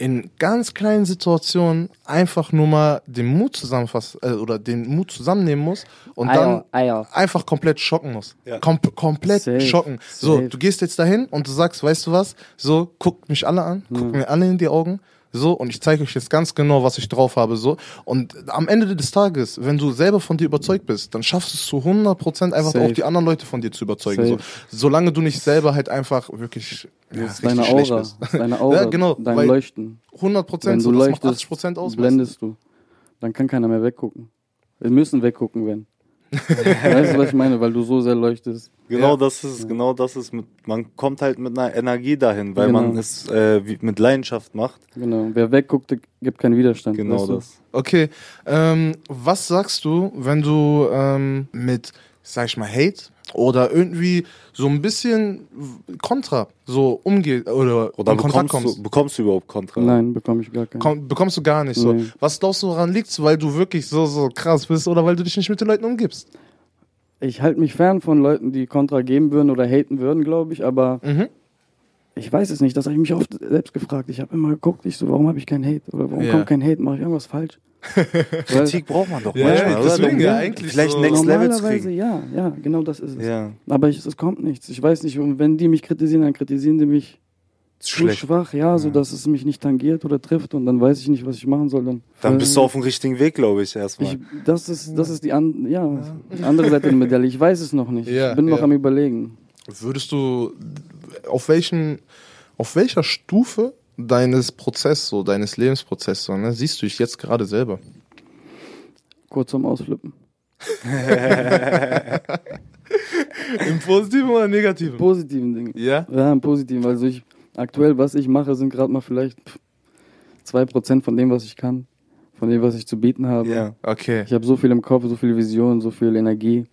in ganz kleinen Situationen einfach nur mal den Mut zusammenfassen äh, oder den Mut zusammennehmen muss und dann Eier. einfach komplett schocken muss. Ja. Kom komplett Safe, schocken. So, safe. du gehst jetzt dahin und du sagst, weißt du was? So, guckt mich alle an, guckt mir alle in die Augen. So, und ich zeige euch jetzt ganz genau, was ich drauf habe. So, und am Ende des Tages, wenn du selber von dir überzeugt bist, dann schaffst du es zu 100% einfach Safe. auch die anderen Leute von dir zu überzeugen. So, Safe. solange du nicht selber halt einfach wirklich ja, Das ist deine Aura. bist. Deine Aura. Ja, genau, Dein Leuchten. 100%, Wenn so, du macht leuchtest, 80% aus. blendest du. Dann kann keiner mehr weggucken. Wir müssen weggucken, wenn. Weißt du, was ich meine? Weil du so sehr leuchtest. Genau Ja. das ist, genau das ist, mit, man kommt halt mit einer Energie dahin, weil Genau. man es äh, wie, mit Leidenschaft macht. Genau. Wer wegguckt, der gibt keinen Widerstand. Genau weißt du? das. Okay, ähm, was sagst du, wenn du ähm, mit, sag ich mal, Hate oder irgendwie so ein bisschen Kontra so umgehst oder, Oder in Kontakt bekommst kommst? du, bekommst du überhaupt Kontra? Nein, bekomme ich gar keinen. Komm, bekommst du gar nicht so. Nee. Was glaubst du, woran liegt's? Weil du wirklich so, so krass bist oder weil du dich nicht mit den Leuten umgibst? Ich halte mich fern von Leuten, die Kontra geben würden oder haten würden, glaube ich, aber Mhm. Ich weiß es nicht. Das habe ich mich oft selbst gefragt. Ich habe immer geguckt, ich so, warum habe ich keinen Hate? Oder warum Ja. kommt kein Hate? Mache ich irgendwas falsch? Kritik braucht man doch Ja, manchmal, ja, oder? deswegen ja eigentlich Vielleicht so- Next Level kriegen. ja, ja, genau das ist es. Ja, Aber ich, es kommt nichts. Ich weiß nicht, und wenn die mich kritisieren, dann kritisieren die mich zu schwach, ja, so dass es mich nicht tangiert oder trifft und dann weiß ich nicht, was ich machen soll. Dann, Dann bist du auf dem richtigen Weg, glaube ich, erstmal. ich, das ist, das ist die an, ja, die andere Seite der Medaille. Ich weiß es noch nicht. Ja, ich bin noch ja. am überlegen. Würdest du auf welchen, auf welcher Stufe deines Prozesses, so deines Lebensprozesses, so, ne, siehst du dich jetzt gerade selber? Kurz zum Ausflippen. Im Positiven oder Negativen? Positiven Dinge. Ja? Ja, im Positiven. Also ich, aktuell, was ich mache, sind gerade mal vielleicht pff, 2% von dem, was ich kann. Von dem, was ich zu bieten habe. Ja. Okay. Ich habe so viel im Kopf, so viel Vision, so viel Energie.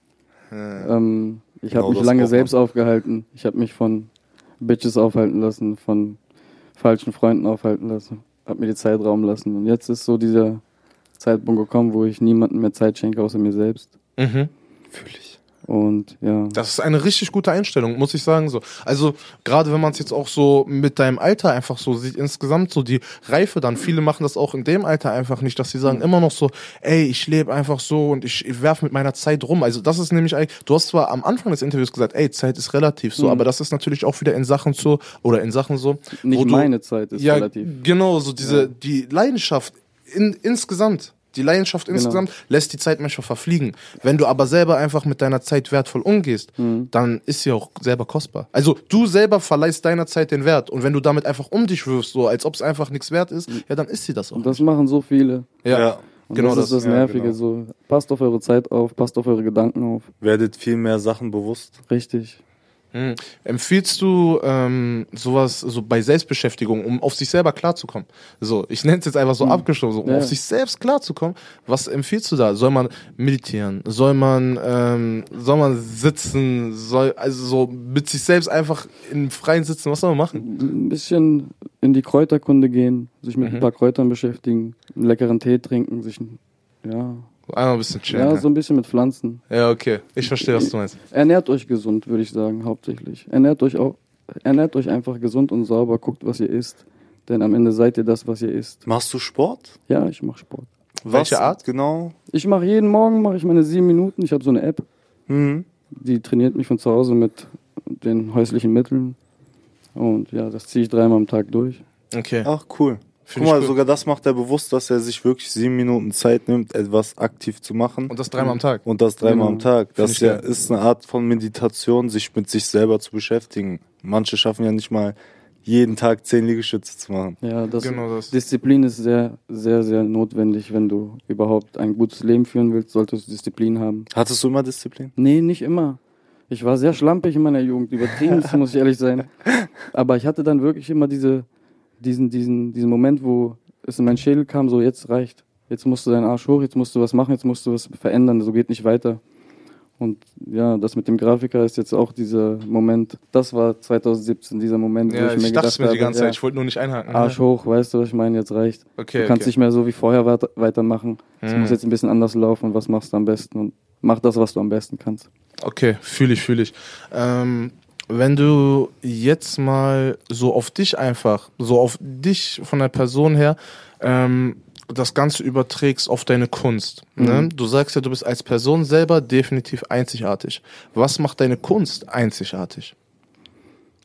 Ja. Ähm, ich Genau habe mich lange selbst aufgehalten. Ich habe mich von Bitches aufhalten lassen, von falschen Freunden aufhalten lassen, habe mir die Zeit Raum lassen. Und jetzt ist so dieser Zeitpunkt gekommen, wo ich niemandem mehr Zeit schenke außer mir selbst. Mhm. Fühl ich. Und ja, Das ist eine richtig gute Einstellung, muss ich sagen. So. Also, gerade wenn man es jetzt auch so mit deinem Alter einfach so sieht, insgesamt so die Reife dann. Viele machen das auch in dem Alter einfach nicht, dass sie sagen immer noch so, ey, ich lebe einfach so und ich, ich werfe mit meiner Zeit rum. Also, das ist nämlich eigentlich, du hast zwar am Anfang des Interviews gesagt, ey, Zeit ist relativ so, Mhm. aber das ist natürlich auch wieder in Sachen so, oder in Sachen so. nicht wo du- meine Zeit ist ja, relativ. genau, so diese, Ja. die Leidenschaft in, insgesamt. Die Leidenschaft Genau. insgesamt lässt die Zeit manchmal verfliegen. Wenn du aber selber einfach mit deiner Zeit wertvoll umgehst, Mhm. dann ist sie auch selber kostbar. Also du selber verleihst deiner Zeit den Wert und wenn du damit einfach um dich wirfst, so als ob es einfach nichts wert ist, ja, dann ist sie das auch. Und das machen so viele. ja. Und Genau das, ist das. das ja, Nervige. genau. So, passt auf eure Zeit auf, passt auf eure Gedanken auf. Werdet viel mehr Sachen bewusst. Richtig. Mhm. Empfiehlst du ähm, sowas so bei Selbstbeschäftigung, um auf sich selber klarzukommen? So, ich nenne es jetzt einfach so Mhm. abgeschoben, so, um Ja. auf sich selbst klarzukommen. Was empfiehlst du da? Soll man meditieren? Soll man ähm, soll man sitzen? Soll also so mit sich selbst einfach im Freien sitzen? Was soll man machen? Ein bisschen in die Kräuterkunde gehen, sich mit Mhm. ein paar Kräutern beschäftigen, einen leckeren Tee trinken, sich ein- ja, Einmal ein bisschen chillen. ja, Ja, so ein bisschen mit Pflanzen. okay. Ich verstehe, was du meinst. Ernährt euch gesund, würde ich sagen, hauptsächlich. Ernährt euch auch, ernährt euch einfach gesund und sauber, guckt, was ihr isst. Denn am Ende seid ihr das, was ihr isst. Machst du Sport? Ja, ich mache Sport. Welche Was Art? Genau. Ich mache jeden Morgen mache ich meine sieben Minuten. Ich habe so eine App, Mhm. die trainiert mich von zu Hause mit den häuslichen Mitteln. Und ja, das ziehe ich dreimal am Tag durch. Okay. Ach, cool. Find Guck mal, cool. sogar das macht er bewusst, dass er sich wirklich sieben Minuten Zeit nimmt, etwas aktiv zu machen. Und das dreimal am Tag. Und das dreimal Genau. am Tag. Das ich ja, ist eine Art von Meditation, sich mit sich selber zu beschäftigen. Manche schaffen ja nicht mal jeden Tag zehn Liegestütze zu machen. Ja, das, Genau das. Disziplin ist sehr, sehr, sehr notwendig, wenn du überhaupt ein gutes Leben führen willst, solltest du Disziplin haben. Hattest du immer Disziplin? Nee, nicht immer. Ich war sehr schlampig in meiner Jugend, übertrieben, muss ich ehrlich sein. Aber ich hatte dann wirklich immer diese, diesen, diesen, diesen Moment, wo es in meinen Schädel kam, so jetzt reicht. Jetzt musst du deinen Arsch hoch, jetzt musst du was machen, jetzt musst du was verändern, so geht nicht weiter. Und ja, das mit dem Grafiker ist jetzt auch dieser Moment, das war 2017, dieser Moment, Ja, ich dachte mir die ganze Zeit, ich wollte nur nicht einhaken. Arsch hoch, weißt du, was ich meine, jetzt reicht. Okay, Du kannst okay. nicht mehr so wie vorher weiter, weitermachen. Es Mhm. muss jetzt ein bisschen anders laufen und was machst du am besten und mach das, was du am besten kannst. Okay, fühle ich, fühle ich. Ähm, wenn du jetzt mal so auf dich einfach, so auf dich von der Person her, ähm, das Ganze überträgst auf deine Kunst. Ne? Mhm. Du sagst ja, du bist als Person selber definitiv einzigartig. Was macht deine Kunst einzigartig?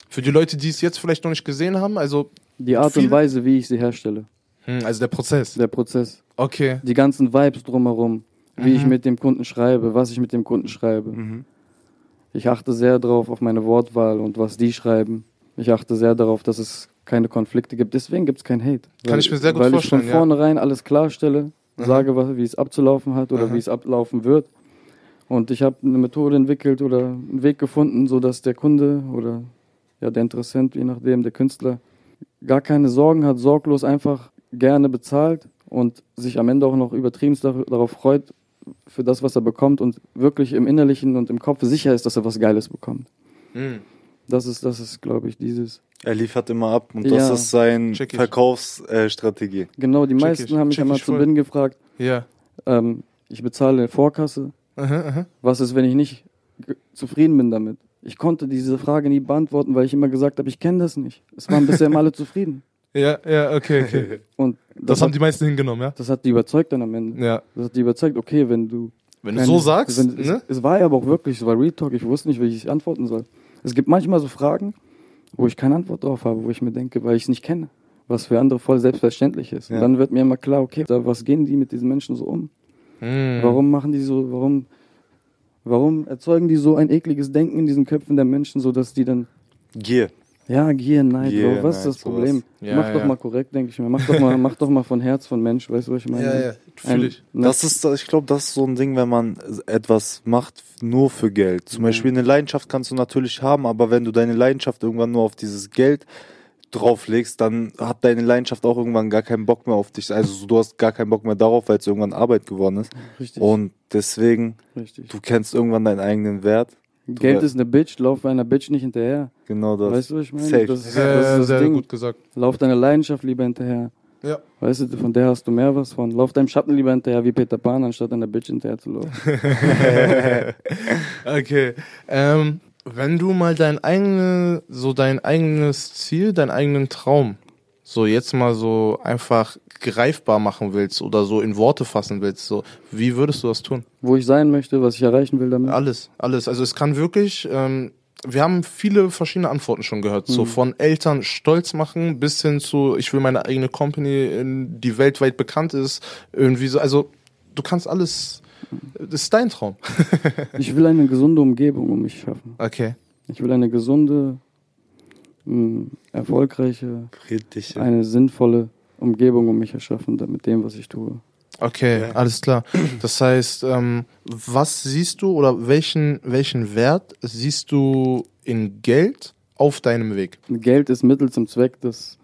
Für die Leute, die es jetzt vielleicht noch nicht gesehen haben, also, Die Art und Weise, wie ich sie herstelle, hm, also der Prozess. der Prozess, Okay. die ganzen Vibes drumherum, wie ich Mhm. mit dem Kunden schreibe, was ich mit dem Kunden schreibe. Mhm. Ich achte sehr darauf, auf meine Wortwahl und was die schreiben. Ich achte sehr darauf, dass es keine Konflikte gibt. Deswegen gibt es kein Hate. Kann ich mir sehr gut weil vorstellen, ich ja. von vornherein alles klarstelle, Mhm. sage, wie es abzulaufen hat oder Mhm. wie es ablaufen wird. Und ich habe eine Methode entwickelt oder einen Weg gefunden, sodass der Kunde oder ja, der Interessent, je nachdem, der Künstler, gar keine Sorgen hat, sorglos einfach gerne bezahlt und sich am Ende auch noch übertrieben dar- darauf freut, für das, was er bekommt und wirklich im Innerlichen und im Kopf sicher ist, dass er was Geiles bekommt. Hm. Das ist, das ist, glaube ich, dieses. Er liefert immer ab und das Ja. ist seine. Verkaufsstrategie. Genau, die Check meisten ich, haben mich check einmal zu. Beginn gefragt, Ja. ähm, ich bezahle Vorkasse, Aha, aha. was ist, wenn ich nicht zufrieden bin damit? Ich konnte diese Frage nie beantworten, weil ich immer gesagt habe, ich kenne das nicht. Es waren bisher immer alle zufrieden. Ja, ja, okay, okay. Und Das, das, haben hat, die meisten hingenommen, ja? das hat die überzeugt dann am Ende. Ja. Das hat die überzeugt, okay, wenn du Wenn du keine- so sagst, wenn, ne? es, es war ja aber auch wirklich, es war Real Talk, ich wusste nicht, wie ich antworten soll. Es gibt manchmal so Fragen, wo ich keine Antwort drauf habe, wo ich mir denke, weil ich es nicht kenne, was für andere voll selbstverständlich ist. Ja. Und dann wird mir immer klar, okay, da, was gehen die mit diesen Menschen so um? Hm. Warum machen die so, warum, warum erzeugen die so ein ekliges Denken in diesen Köpfen der Menschen, so dass die dann, Gier. Ja, Gier, Neid, Gier, Bro, was ist das Problem? Ja, mach doch ja. mal korrekt, denke ich mir. Mach doch mal, mach doch mal von Herz, von Mensch, weißt du, was ich meine? Ja, ja, fühl ich. Ein- Das ist, ich glaube, das ist so ein Ding, wenn man etwas macht nur für Geld. Zum Beispiel eine Leidenschaft kannst du natürlich haben, aber wenn du deine Leidenschaft irgendwann nur auf dieses Geld drauflegst, dann hat deine Leidenschaft auch irgendwann gar keinen Bock mehr auf dich. Also so, du hast gar keinen Bock mehr darauf, weil es irgendwann Arbeit geworden ist. Richtig, Und deswegen, richtig. du kennst irgendwann deinen eigenen Wert Geld ist eine Bitch, lauf einer Bitch nicht hinterher. Genau das. Weißt du, was ich meine? Safe. Das, ist- Sehr, das ist das sehr Ding. gut gesagt. Lauf deiner Leidenschaft lieber hinterher. Ja. Weißt du, von der hast du mehr was von. Lauf deinem Schatten lieber hinterher wie Peter Pan, anstatt einer Bitch hinterher zu laufen. Okay. Ähm, wenn du mal dein eigene, so dein eigenes Ziel, deinen eigenen Traum, so jetzt mal so einfach greifbar machen willst oder so in Worte fassen willst, so wie würdest du das tun? Wo ich sein möchte, was ich erreichen will damit. Alles, alles. Also es kann wirklich, ähm, wir haben viele verschiedene Antworten schon gehört. So von Eltern stolz machen bis hin zu, ich will meine eigene Company, die weltweit bekannt ist. Irgendwie so, also du kannst alles, das ist dein Traum. Ich will eine gesunde Umgebung um mich schaffen. Okay. Ich will eine gesunde, mh, erfolgreiche, Friedliche. eine sinnvolle Umgebung um mich erschaffen, mit dem, was ich tue. Okay, alles klar. Das heißt, ähm, was siehst du oder welchen, welchen Wert siehst du in Geld auf deinem Weg? Geld ist Mittel zum Zweck, das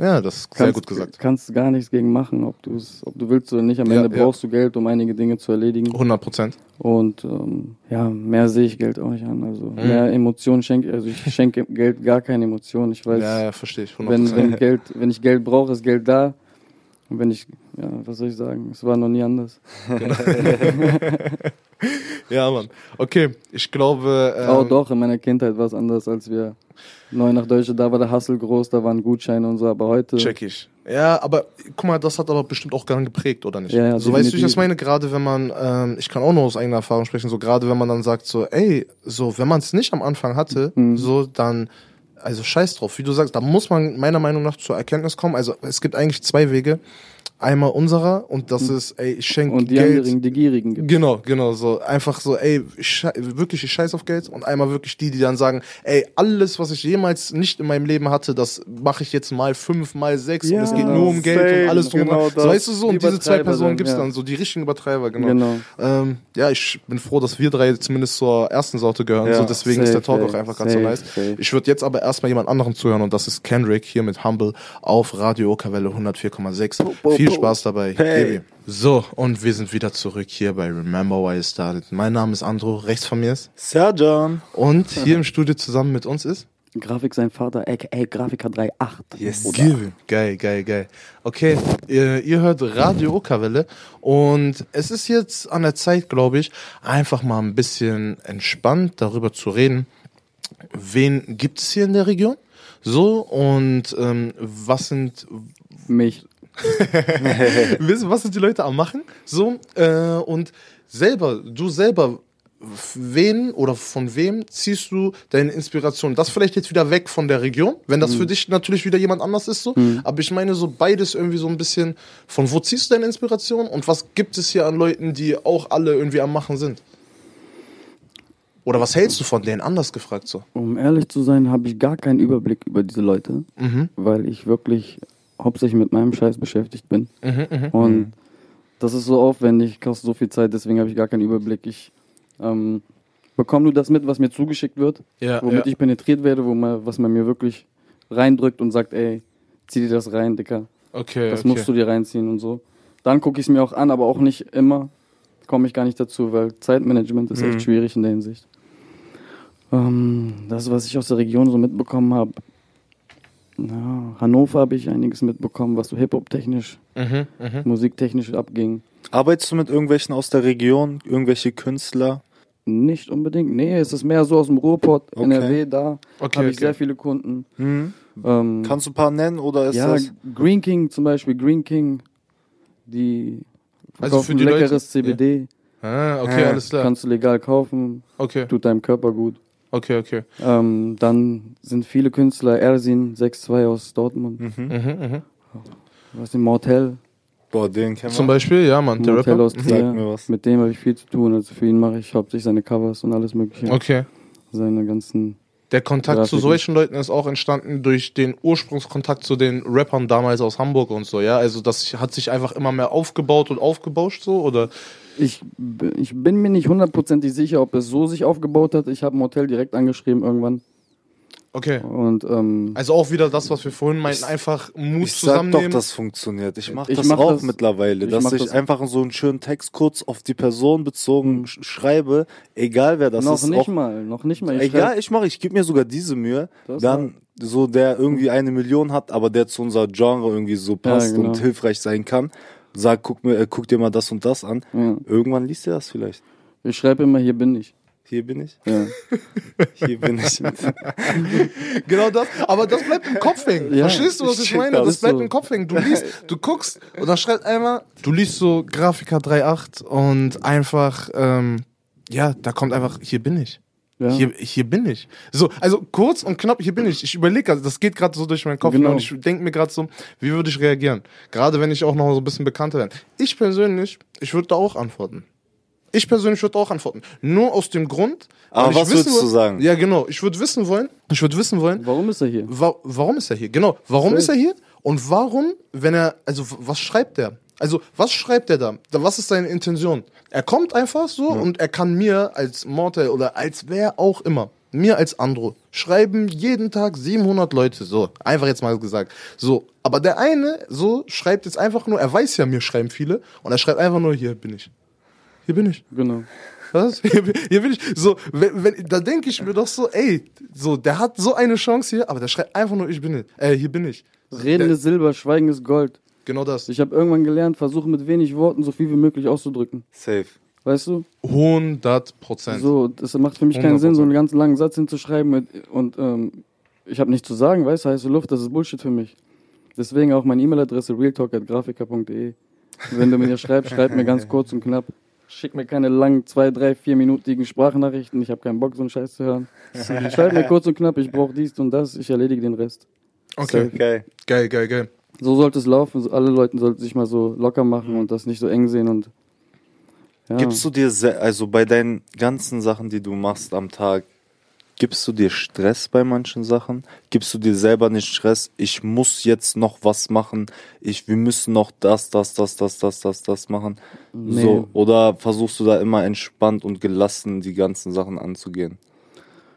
Ja, das ist sehr kannst, gut gesagt. kannst gar nichts gegen machen, ob du ob du willst oder nicht. Am Ja, Ende ja. brauchst du Geld, um einige Dinge zu erledigen. 100 Prozent. Und ähm, ja, mehr sehe ich Geld auch nicht an. Also Mhm. mehr Emotionen schenke also ich schenke Geld gar keine Emotionen. Ich weiß, Ja, ja, verstehe ich. 100 wenn, wenn Geld, wenn ich Geld brauche, ist Geld da. Und wenn ich, ja, was soll ich sagen? Es war noch nie anders. Ja, Mann. Okay, ich glaube. Ähm, oh doch, in meiner Kindheit war es anders, als wir neu nach Deutschland, da war der Hustle groß, da waren Gutscheine und so, aber heute. Check ich. Ja, aber guck mal, das hat aber bestimmt auch dann geprägt, oder nicht? Ja, ja, so weißt du, wie ich das meine, gerade wenn man, ähm, ich kann auch nur aus eigener Erfahrung sprechen, so gerade wenn man dann sagt, so, ey, so, wenn man es nicht am Anfang hatte, Mhm. so, dann, also scheiß drauf, wie du sagst, da muss man meiner Meinung nach zur Erkenntnis kommen. Also es gibt eigentlich zwei Wege. Einmal unserer und das ist, ey, ich schenke Mhm. und die Geld. anderen, die Gierigen gibt. Genau, genau, so einfach so, ey, ich wirklich, ich scheiß auf Geld und einmal wirklich die, die dann sagen, ey, alles, was ich jemals nicht in meinem Leben hatte, das mache ich jetzt mal fünf, mal sechs Ja, und es geht nur um Geld same, und alles drum. genau so, weißt du so, und Die diese zwei Personen dann, gibt's ja. dann, so die richtigen Übertreiber, genau. Genau. Ähm, ja, ich bin froh, dass wir drei zumindest zur ersten Sorte gehören, Ja, so deswegen ist der safe, Talk auch ey, einfach ganz so safe, nice. safe. Ich würde jetzt aber erstmal jemand anderen zuhören und das ist Kendrick hier mit Humble auf Radio Okawelle 104,6. Viel Spaß dabei. Hey. So, und wir sind wieder zurück hier bei Remember Why It Started. Mein Name ist Andro, rechts von mir ist. Serjan. Und hier im Studio zusammen mit uns ist. Grafik sein Vater, aka Grafiker 3.8. Yes. Ihm. Geil, geil, geil. Okay, ihr, ihr hört Radio Okawelle und es ist jetzt an der Zeit, glaube ich, einfach mal ein bisschen entspannt darüber zu reden. Wen gibt es hier in der Region? So, und ähm, was sind Mich. wissen, was sind die Leute am machen? So, äh, und selber, du selber, wen oder von wem ziehst du deine Inspiration? Das vielleicht jetzt wieder weg von der Region, wenn das für dich natürlich wieder jemand anders ist, so. Aber ich meine so beides irgendwie so ein bisschen, von wo ziehst du deine Inspiration und was gibt es hier an Leuten, die auch alle irgendwie am Machen sind? Oder was hältst du von denen? Anders gefragt so. Um ehrlich zu sein, habe ich gar keinen Überblick über diese Leute, Mhm. weil ich wirklich hauptsächlich mit meinem Scheiß beschäftigt bin. Mhm, mhm. Und das ist so aufwendig, kostet so viel Zeit, deswegen habe ich gar keinen Überblick. Ich ähm, bekomme nur das mit, was mir zugeschickt wird, Ja, womit ja. ich penetriert werde, wo man, was man mir wirklich reindrückt und sagt, ey, zieh dir das rein, Dicker. Okay, Das okay. musst du dir reinziehen und so. Dann gucke ich es mir auch an, aber auch nicht immer. Komme ich gar nicht dazu, weil Zeitmanagement ist Mhm. echt schwierig in der Hinsicht. Ähm, das, was ich aus der Region so mitbekommen habe, ja, Hannover habe ich einiges mitbekommen, was so Hip-Hop-technisch, Mhm, mhm. musiktechnisch abging. Arbeitest du mit irgendwelchen aus der Region, irgendwelche Künstler? Nicht unbedingt, nee, es ist mehr so aus dem Ruhrpott, Okay. NRW, da Okay, habe ich okay. sehr viele Kunden. Hm? Ähm, Kannst du ein paar nennen oder ist ja, das? Green King zum Beispiel, Green King, die Also für die Leute- leckeres CBD. Ah, okay, Ja, alles klar. Kannst du legal kaufen, Okay, tut deinem Körper gut. Okay, okay. Ähm, dann sind viele Künstler, Ersin 6-2 aus Dortmund, Mhm. Mhm, mhm. was ist Mortel, Boah, den kennen wir. Zum Beispiel, ja, Mann, der Mortel Rapper. aus Mhm. Sag Trier, mir was. mit dem habe ich viel zu tun, also für ihn mache ich hauptsächlich seine Covers und alles mögliche, Okay. seine ganzen, Der Kontakt zu solchen Leuten ist auch entstanden durch den Ursprungskontakt zu den Rappern damals aus Hamburg und so, ja? Also das hat sich einfach immer mehr aufgebaut und aufgebauscht so, oder? ich, ich bin mir nicht hundertprozentig sicher, ob es so sich aufgebaut hat, ich habe Mortel direkt angeschrieben irgendwann Okay. Und ähm, Also auch wieder das, was wir vorhin meinten, einfach Mut Ich sag doch, zusammennehmen. das funktioniert. Ich mache Ich das mach auch das- mittlerweile, ich dass ich das- einfach so einen schönen Text kurz auf die Person bezogen sch schreibe, egal wer das noch ist. nicht auch, mal, noch nicht mal. Ich egal, ich mache, ich gebe mir sogar diese Mühe, Das dann so der irgendwie eine Million hat, aber der zu unser Genre irgendwie so passt genau. und hilfreich sein kann. Sag, guck mir, äh, guck dir mal das und das an. Ja. Irgendwann liest er das vielleicht. Ich schreibe immer, hier bin ich. Hier bin ich. Ja. Hier bin ich. Genau das, aber das bleibt im Kopf hängen. Ja, Verstehst du, was ich ich meine? das. Bleibt so. im Kopf hängen. Du liest, du guckst und dann schreibt einmal, du liest so Grafiker 3.8 und einfach, ähm, ja, da kommt einfach, hier bin ich. Ja. Hier, hier bin ich. So, also kurz und knapp, hier bin ich. Ich überlege gerade, das geht gerade so durch meinen Kopf Genau. und ich denke mir gerade so, wie würde ich reagieren? Gerade wenn ich auch noch so ein bisschen bekannter werde. Ich persönlich, ich würde da auch antworten. Ich persönlich würde auch antworten. Nur aus dem Grund. Aber weil ich was würdest du sagen? Ja, genau. Ich würde wissen wollen, ich würde wissen wollen, Warum ist er hier? Wa warum ist er hier? Genau, warum ist er hier? Und warum, wenn er, also was schreibt er? Also was schreibt er da? Da- Was ist seine Intention? Er kommt einfach so und er kann mir als Mortal oder als wer auch immer, mir als Andro, schreiben jeden Tag 700 Leute, so, einfach jetzt mal gesagt. So, aber der eine, so, schreibt jetzt einfach nur, er weiß ja, mir schreiben viele und er schreibt einfach nur, hier bin ich. Hier bin ich. Genau. Was? Hier, bin- hier bin ich. So, wenn, wenn, da denke ich mir doch so, ey, so, der hat so eine Chance hier, aber der schreibt einfach nur, ich bin es. Äh, hier bin ich. Reden Der- ist Silber, Schweigen ist Gold. Genau das. Ich habe irgendwann gelernt, versuche mit wenig Worten so viel wie möglich auszudrücken. Safe. Weißt du? 100 Prozent. So, das macht für mich keinen Sinn, 100%. so einen ganz langen Satz hinzuschreiben mit, und ähm, ich habe nichts zu sagen, weißt du, heiße Luft, das ist Bullshit für mich. Deswegen auch meine E-Mail-Adresse realtalk.grafiker.de. Wenn du mir schreibst, schreib mir ganz kurz und knapp. Schick mir keine langen, zwei, drei, vier minütigen Sprachnachrichten. Ich habe keinen Bock, so einen Scheiß zu hören. Schreib mir kurz und knapp, ich brauche dies und das, ich erledige den Rest. Okay. Okay. Geil, geil, geil. So sollte es laufen. So, alle Leute sollten sich mal so locker machen und das nicht so eng sehen und ja. Gibst du dir, also bei deinen ganzen Sachen, die du machst am Tag, gibst du dir Stress bei manchen Sachen? Gibst du dir selber nicht Stress? Ich muss jetzt noch was machen. Ich, wir müssen noch das, das, das, das, das, das, das machen. Nee. So, oder versuchst du da immer entspannt und gelassen die ganzen Sachen anzugehen?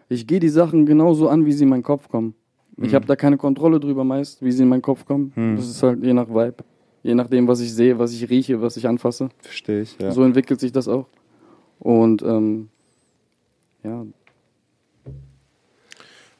Ich gehe die Sachen genauso an, wie sie in meinen Kopf kommen. Ich Mhm. habe da keine Kontrolle drüber meist, wie sie in meinen Kopf kommen. Hm. Das ist halt je nach Vibe. Je nachdem, was ich sehe, was ich rieche, was ich anfasse. Verstehe ich, ja. So entwickelt sich das auch. Und ähm, ja,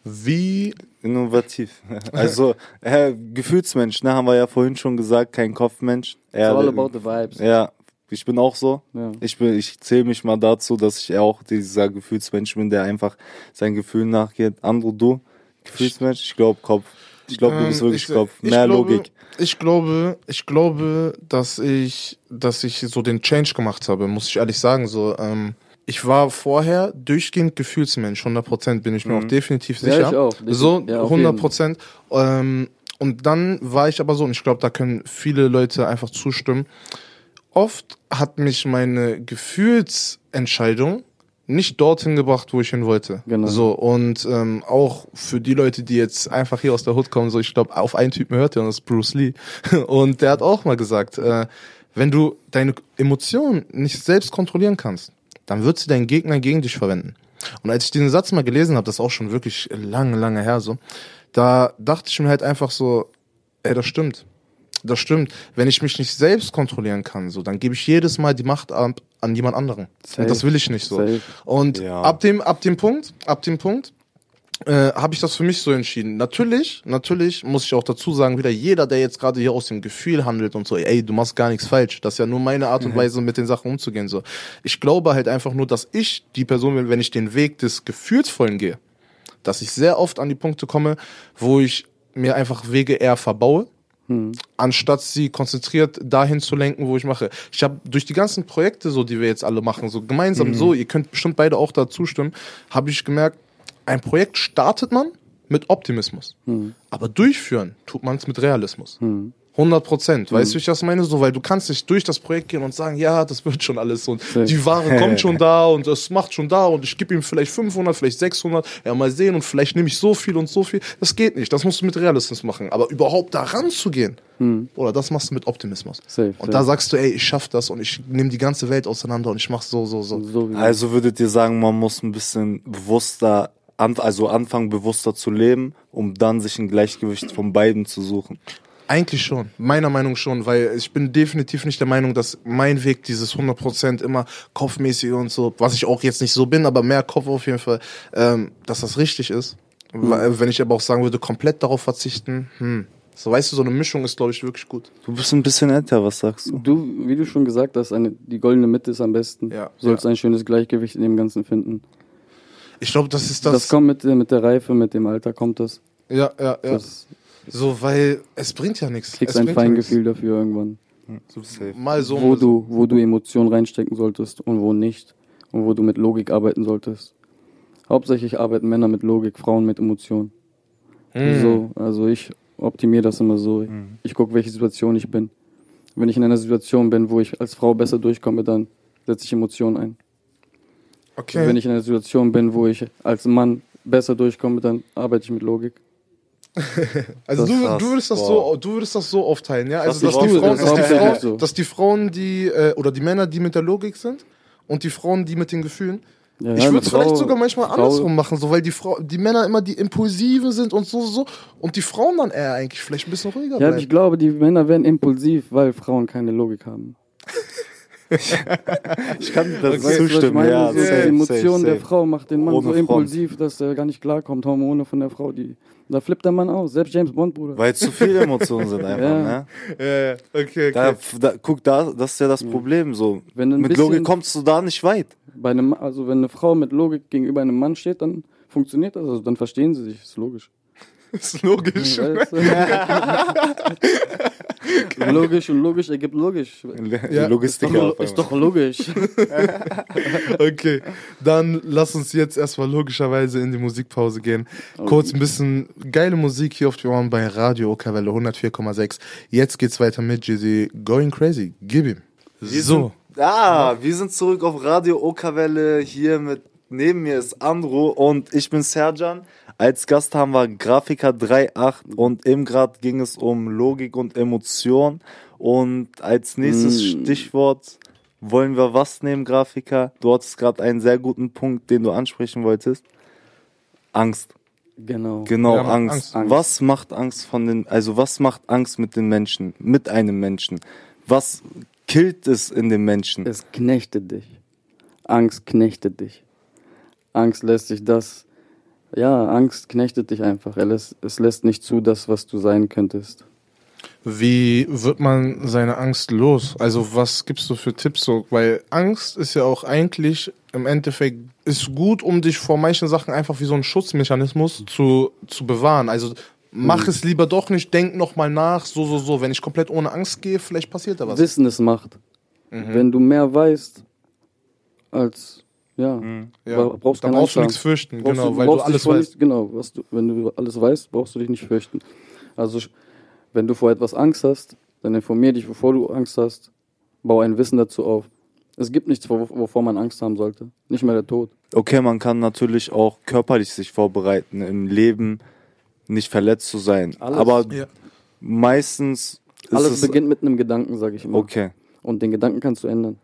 Wie, Innovativ. Also, äh, Gefühlsmensch, ne, haben wir ja vorhin schon gesagt, kein Kopfmensch. it's Ja, all about the vibes. ja, ich bin auch so. Ja. Ich bin, ich zähle mich mal dazu, dass ich auch dieser Gefühlsmensch bin, der einfach seinen Gefühlen nachgeht. Andro, du? Gefühlsmensch? Ich glaube Kopf. Ich glaube, du bist Ähm, wirklich ich- Kopf. ich Mehr glaube, Logik. Ich glaube, ich glaube, dass ich, dass ich so den Change gemacht habe, muss ich ehrlich sagen. So, ähm, ich war vorher durchgehend Gefühlsmensch, 100 Prozent bin ich mir auch definitiv Ja, sicher. ich auch. So, Ja, auf 100 Prozent. Ähm, und dann war ich aber so, und ich glaube, da können viele Leute einfach zustimmen. Oft hat mich meine Gefühlsentscheidung nicht dorthin gebracht, wo ich hin wollte. Genau. So, und ähm, auch für die Leute, die jetzt einfach hier aus der Hood kommen, so ich glaube, auf einen Typen hört ihr, und das ist Bruce Lee. Und der hat auch mal gesagt, äh, wenn du deine Emotionen nicht selbst kontrollieren kannst, dann wird sie dein Gegner gegen dich verwenden. Und als ich diesen Satz mal gelesen habe, das ist auch schon wirklich lange, lange her so, da dachte ich mir halt einfach so, ey, das stimmt. Das stimmt. Wenn ich mich nicht selbst kontrollieren kann, so, dann gebe ich jedes Mal die Macht ab an jemand anderen. Safe. Und das will ich nicht so. Safe. Und Ja. ab dem, ab dem Punkt, ab dem Punkt, äh, habe ich das für mich so entschieden. Natürlich, natürlich muss ich auch dazu sagen, wieder jeder, der jetzt gerade hier aus dem Gefühl handelt und so, ey, du machst gar nichts falsch. Das ist ja nur meine Art und Weise, mit den Sachen umzugehen. So, ich glaube halt einfach nur, dass ich die Person bin, wenn ich den Weg des Gefühlsvollen gehe, dass ich sehr oft an die Punkte komme, wo ich mir einfach Wege eher verbaue, anstatt sie konzentriert dahin zu lenken, wo ich mache. Ich habe durch die ganzen Projekte, so die wir jetzt alle machen, so gemeinsam so, ihr könnt bestimmt beide auch dazu stimmen, habe ich gemerkt, ein Projekt startet man mit Optimismus, aber durchführen tut man es mit Realismus. 100 Prozent. Weißt du, wie ich das meine? So, weil du kannst nicht durch das Projekt gehen und sagen, ja, das wird schon alles und die Ware kommt schon da und es macht schon da und ich gebe ihm vielleicht 500, vielleicht 600, ja, mal sehen und vielleicht nehme ich so viel und so viel. Das geht nicht. Das musst du mit Realismus machen. Aber überhaupt da ranzugehen, oder das machst du mit Optimismus. Safe, und safe. da sagst du, ey, ich schaff das und ich nehme die ganze Welt auseinander und ich mach so, so, so. So Also würdet ihr sagen, man muss ein bisschen bewusster also anfangen bewusster zu leben, um dann sich ein Gleichgewicht von beiden zu suchen. Eigentlich schon, meiner Meinung schon, weil ich bin definitiv nicht der Meinung, dass mein Weg dieses 100% immer kopfmäßig und so, was ich auch jetzt nicht so bin, aber mehr Kopf auf jeden Fall, ähm, dass das richtig ist. Weil, Wenn ich aber auch sagen würde, komplett darauf verzichten, hm. So weißt du, so eine Mischung ist, glaube ich, wirklich gut. Du bist ein bisschen älter, was sagst du? Du, wie du schon gesagt hast, eine, die goldene Mitte ist am besten. Ja, Sollst ja. ein schönes Gleichgewicht in dem Ganzen finden. Ich glaube, das ist Das, das. kommt mit, der- mit der Reife, mit dem Alter kommt das. ja, ja, ja. Das So, weil es bringt ja nichts. kriegst es ein ja Feingefühl dafür irgendwann. Safe. Mal so, wo mal so. du, wo du Emotionen reinstecken solltest und wo nicht. Und wo du mit Logik arbeiten solltest. Hauptsächlich arbeiten Männer mit Logik, Frauen mit Emotionen. Hm. So, also ich optimiere das immer so. Ich gucke, welche Situation ich bin. Wenn ich in einer Situation bin, wo ich als Frau besser durchkomme, dann setze ich Emotionen ein. Okay. Wenn ich in einer Situation bin, wo ich als Mann besser durchkomme, dann arbeite ich mit Logik. Also du, du würdest das Wow. so, du würdest das so aufteilen, ja? Also dass ich die, Frauen, das dass, die Frauen, so. dass die Frauen, die äh, oder die Männer, die mit der Logik sind und die Frauen, die mit den Gefühlen. Ja, ich würde es vielleicht sogar manchmal Frau- andersrum machen, so weil die Frau, die Männer immer die Impulsiven sind und so so und die Frauen dann eher eigentlich vielleicht ein bisschen ruhiger Ja, bleiben. ich glaube, die Männer werden impulsiv, weil Frauen keine Logik haben. Ich kann das ich zustimmen, meine? ja. so safe, die Emotion safe, der safe. Frau macht den Mann Ohne so Front. impulsiv, dass er gar nicht klarkommt. Hormone von der Frau, die. Da flippt der Mann aus. Selbst James Bond, Bruder. Weil zu viele Emotionen sind einfach, Ja. ne? ja, ja, okay, okay. Da, da, guck, da, das ist ja das Problem so. Mit bisschen- Logik kommst du da nicht weit. Bei einem, also wenn eine Frau mit Logik gegenüber einem Mann steht, dann funktioniert das. Also dann verstehen sie sich. Ist logisch. Ist logisch. Du? logisch und logisch ergibt logisch. Die Ja, Logistik Ist doch, ist doch logisch. Okay, dann lass uns jetzt erstmal logischerweise in die Musikpause gehen. Kurz ein bisschen geile Musik hier auf die Ohren bei Radio Okerwelle 104,6. Jetzt geht's weiter mit Jizzy Going Crazy. Gib ihm. So. Ah, wir sind zurück auf Radio Okawelle. Hier mit neben mir ist Andro und ich bin Serjan. Als Gast haben wir Grafiker 3.8 und eben gerade ging es um Logik und Emotion. Und als nächstes Mm. Stichwort wollen wir was nehmen, Grafiker? Du hattest gerade einen sehr guten Punkt, den du ansprechen wolltest. Angst. Genau. Genau, Ja, Angst. Angst. Angst. Was macht Angst von den, also was macht Angst mit den Menschen, mit einem Menschen? Was killt es in den Menschen? Es knechtet dich. Angst knechtet dich. Angst lässt sich das. Ja, Angst knechtet dich einfach. Lässt, es lässt nicht zu, das, was du sein könntest. Wie wird man seine Angst los? Also was gibst du für Tipps so? Weil Angst ist ja auch eigentlich im Endeffekt ist gut, um dich vor manchen Sachen einfach wie so ein Schutzmechanismus zu, zu bewahren. Also mach es lieber doch nicht, denk noch mal nach, so, so, so. Wenn ich komplett ohne Angst gehe, vielleicht passiert da was. Wissen ist Macht. Wenn du mehr weißt, als. Ja, ja. bra- brauchst da brauchst du nichts fürchten, Brauchst genau, weil du brauchst dich alles weißt. Nicht, genau, was du, wenn du alles weißt, brauchst du dich nicht fürchten. Also, wenn du vor etwas Angst hast, dann informier dich, bevor du Angst hast. Bau ein Wissen dazu auf. Es gibt nichts, wov- wovor man Angst haben sollte. Nicht mehr der Tod. Okay, man kann natürlich auch körperlich sich vorbereiten, im Leben nicht verletzt zu sein. Alles. Aber Ja. meistens ist Alles es beginnt mit einem Gedanken, sage ich immer. okay. Und den Gedanken kannst du ändern.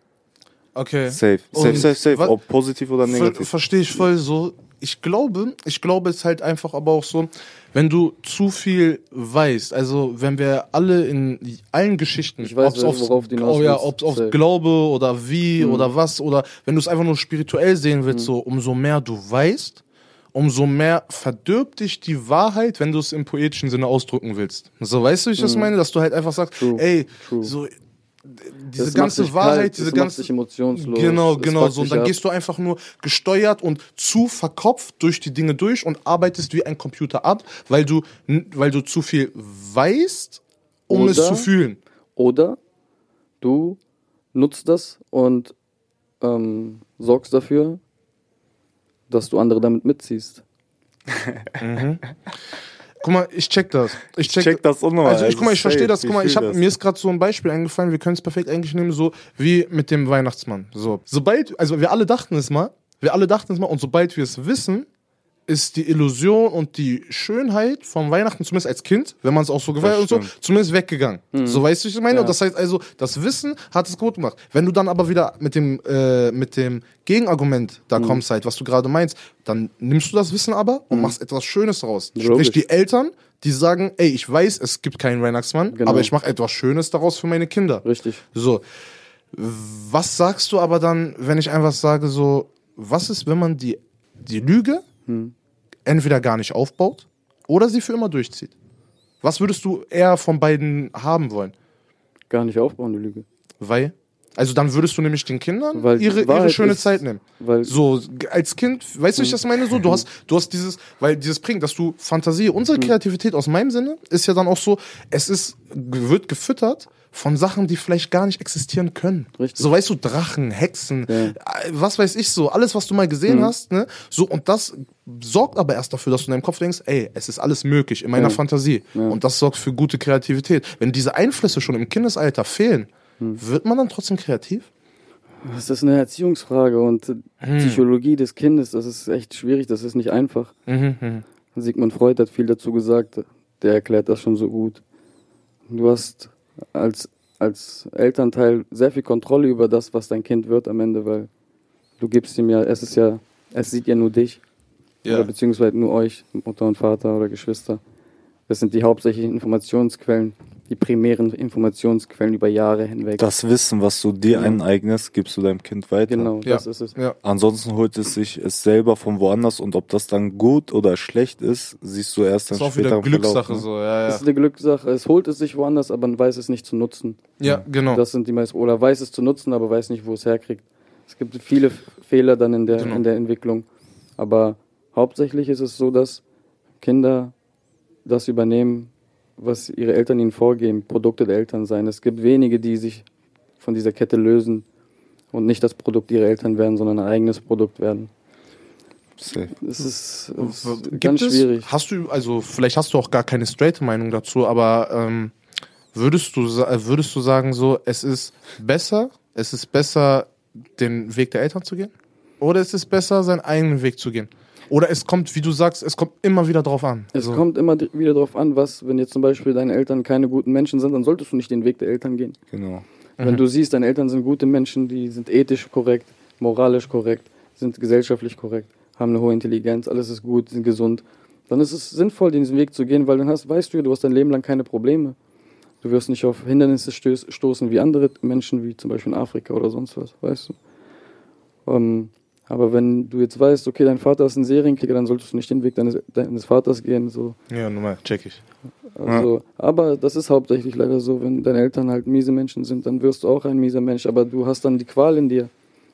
Okay. Safe, safe, Und safe, safe. Ob positiv oder Ver negativ. Verstehe ich voll so. Ich glaube, ich glaube es ist halt einfach aber auch so, wenn du zu viel weißt, also wenn wir alle in allen Geschichten, Ich weiß, ob's worauf hinaus oh ja, ob's auf. Glaube oder wie Mhm. oder was oder wenn du es einfach nur spirituell sehen willst, so umso mehr du weißt, umso mehr verdirbt dich die Wahrheit, wenn du es im poetischen Sinne ausdrücken willst. So, weißt du, wie ich das meine? Dass du halt einfach sagst, Mhm. True. ey, True. so diese Das ganze Wahrheit, kalt, diese das ganze emotionslos. Genau, es genau so. Und dann ab. gehst du einfach nur gesteuert und zu verkopft durch die Dinge durch und arbeitest wie ein Computer ab, weil du, weil du zu viel weißt, um es Oder- zu fühlen. Oder du nutzt das und ähm, sorgst dafür, dass du andere damit mitziehst. Guck mal, ich check das. Ich check, check das auch nochmal. Also ich guck mal, ich verstehe das. Guck mal, ich hab, das. mir ist gerade so ein Beispiel eingefallen. Wir können es perfekt eigentlich nehmen, so wie mit dem Weihnachtsmann. So, sobald, also wir alle dachten es mal, wir alle dachten es mal, und sobald wir es wissen, ist die Illusion und die Schönheit vom Weihnachten, zumindest als Kind, wenn man es auch so gefeiert und so, zumindest weggegangen. So weißt du, was ich meine? Ja. Und das heißt also, das Wissen hat es gut gemacht. Wenn du dann aber wieder mit dem, äh, mit dem Gegenargument da kommst halt, was du gerade meinst, dann nimmst du das Wissen aber und machst etwas Schönes daraus. Sprich, Logisch. die Eltern, die sagen, ey, ich weiß, es gibt keinen Weihnachtsmann, Genau. aber ich mache etwas Schönes daraus für meine Kinder. Richtig. So, was sagst du aber dann, wenn ich einfach sage, so, was ist, wenn man die, die Lüge entweder gar nicht aufbaut oder sie für immer durchzieht? Was würdest du eher von beiden haben wollen? Gar nicht aufbauen, die Lüge. Weil? Also dann würdest du nämlich den Kindern Weil ihre, ihre schöne ist- Zeit nehmen. Weil So, als Kind, weißt du, wie ich das meine? So, du hast, du hast dieses, weil dieses bringt, dass du Fantasie, unsere Mhm. Kreativität aus meinem Sinne ist ja dann auch so, es ist, wird gefüttert von Sachen, die vielleicht gar nicht existieren können. Richtig. So, weißt du, Drachen, Hexen, Ja. äh, was weiß ich so, alles, was du mal gesehen Mhm. hast, ne? So, und das sorgt aber erst dafür, dass du in deinem Kopf denkst, ey, es ist alles möglich in meiner Ja. Fantasie. Ja. Und das sorgt für gute Kreativität. Wenn diese Einflüsse schon im Kindesalter fehlen, Mhm. wird man dann trotzdem kreativ? das ist eine Erziehungsfrage und äh, Hm. Psychologie des Kindes, das ist echt schwierig, das ist nicht einfach. Mhm, mhm. Sigmund Freud hat viel dazu gesagt, der erklärt das schon so gut. Du hast als, als Elternteil sehr viel Kontrolle über das, was dein Kind wird am Ende, weil du gibst ihm ja, es ist ja, es sieht ja nur dich. Oder beziehungsweise nur euch, Mutter und Vater oder Geschwister. Das sind die hauptsächlichen Informationsquellen, die primären Informationsquellen über Jahre hinweg. Das Wissen, was du dir aneignest, gibst du deinem Kind weiter. genau, Ja. das ist es. Ja. Ansonsten holt es sich es selber von woanders und ob das dann gut oder schlecht ist, siehst du erst Das dann ist auch später wieder im Verlauf, Glückssache ne? so, ja, Das ja. ist eine Glückssache. Es holt es sich woanders, aber man weiß es nicht zu nutzen. Ja, genau. Das sind die meisten. Oder weiß es zu nutzen, aber weiß nicht, wo es herkriegt. Es gibt viele Fehler dann in der, Genau. in der Entwicklung. Aber hauptsächlich ist es so, dass Kinder das übernehmen, was ihre Eltern ihnen vorgeben, Produkte der Eltern sein. Es gibt wenige, die sich von dieser Kette lösen und nicht das Produkt ihrer Eltern werden, sondern ein eigenes Produkt werden. Safe. Das ist, das ist ganz es, schwierig. Hast du, also vielleicht hast du auch gar keine straight Meinung dazu, aber ähm, würdest du würdest du sagen so, es ist besser, es ist besser, den Weg der Eltern zu gehen? Oder ist es besser, seinen eigenen Weg zu gehen? Oder es kommt, wie du sagst, es kommt immer wieder drauf an. Es Also, kommt immer wieder darauf an, was, wenn jetzt zum Beispiel deine Eltern keine guten Menschen sind, dann solltest du nicht den Weg der Eltern gehen. Genau. Wenn du siehst, deine Eltern sind gute Menschen, die sind ethisch korrekt, moralisch korrekt, sind gesellschaftlich korrekt, haben eine hohe Intelligenz, alles ist gut, sind gesund, dann ist es sinnvoll, diesen Weg zu gehen, weil dann hast, weißt du, du hast dein Leben lang keine Probleme. Du wirst nicht auf Hindernisse stoßen wie andere Menschen, wie zum Beispiel in Afrika oder sonst was, weißt du. Ähm, aber wenn du jetzt weißt, okay, dein Vater ist ein Serienkiller, dann solltest du nicht den Weg deines, deines Vaters gehen, so. ja, nun mal, check ich. Also, aber das ist hauptsächlich leider so, wenn deine Eltern halt miese Menschen sind, dann wirst du auch ein mieser Mensch, aber du hast dann die Qual in dir.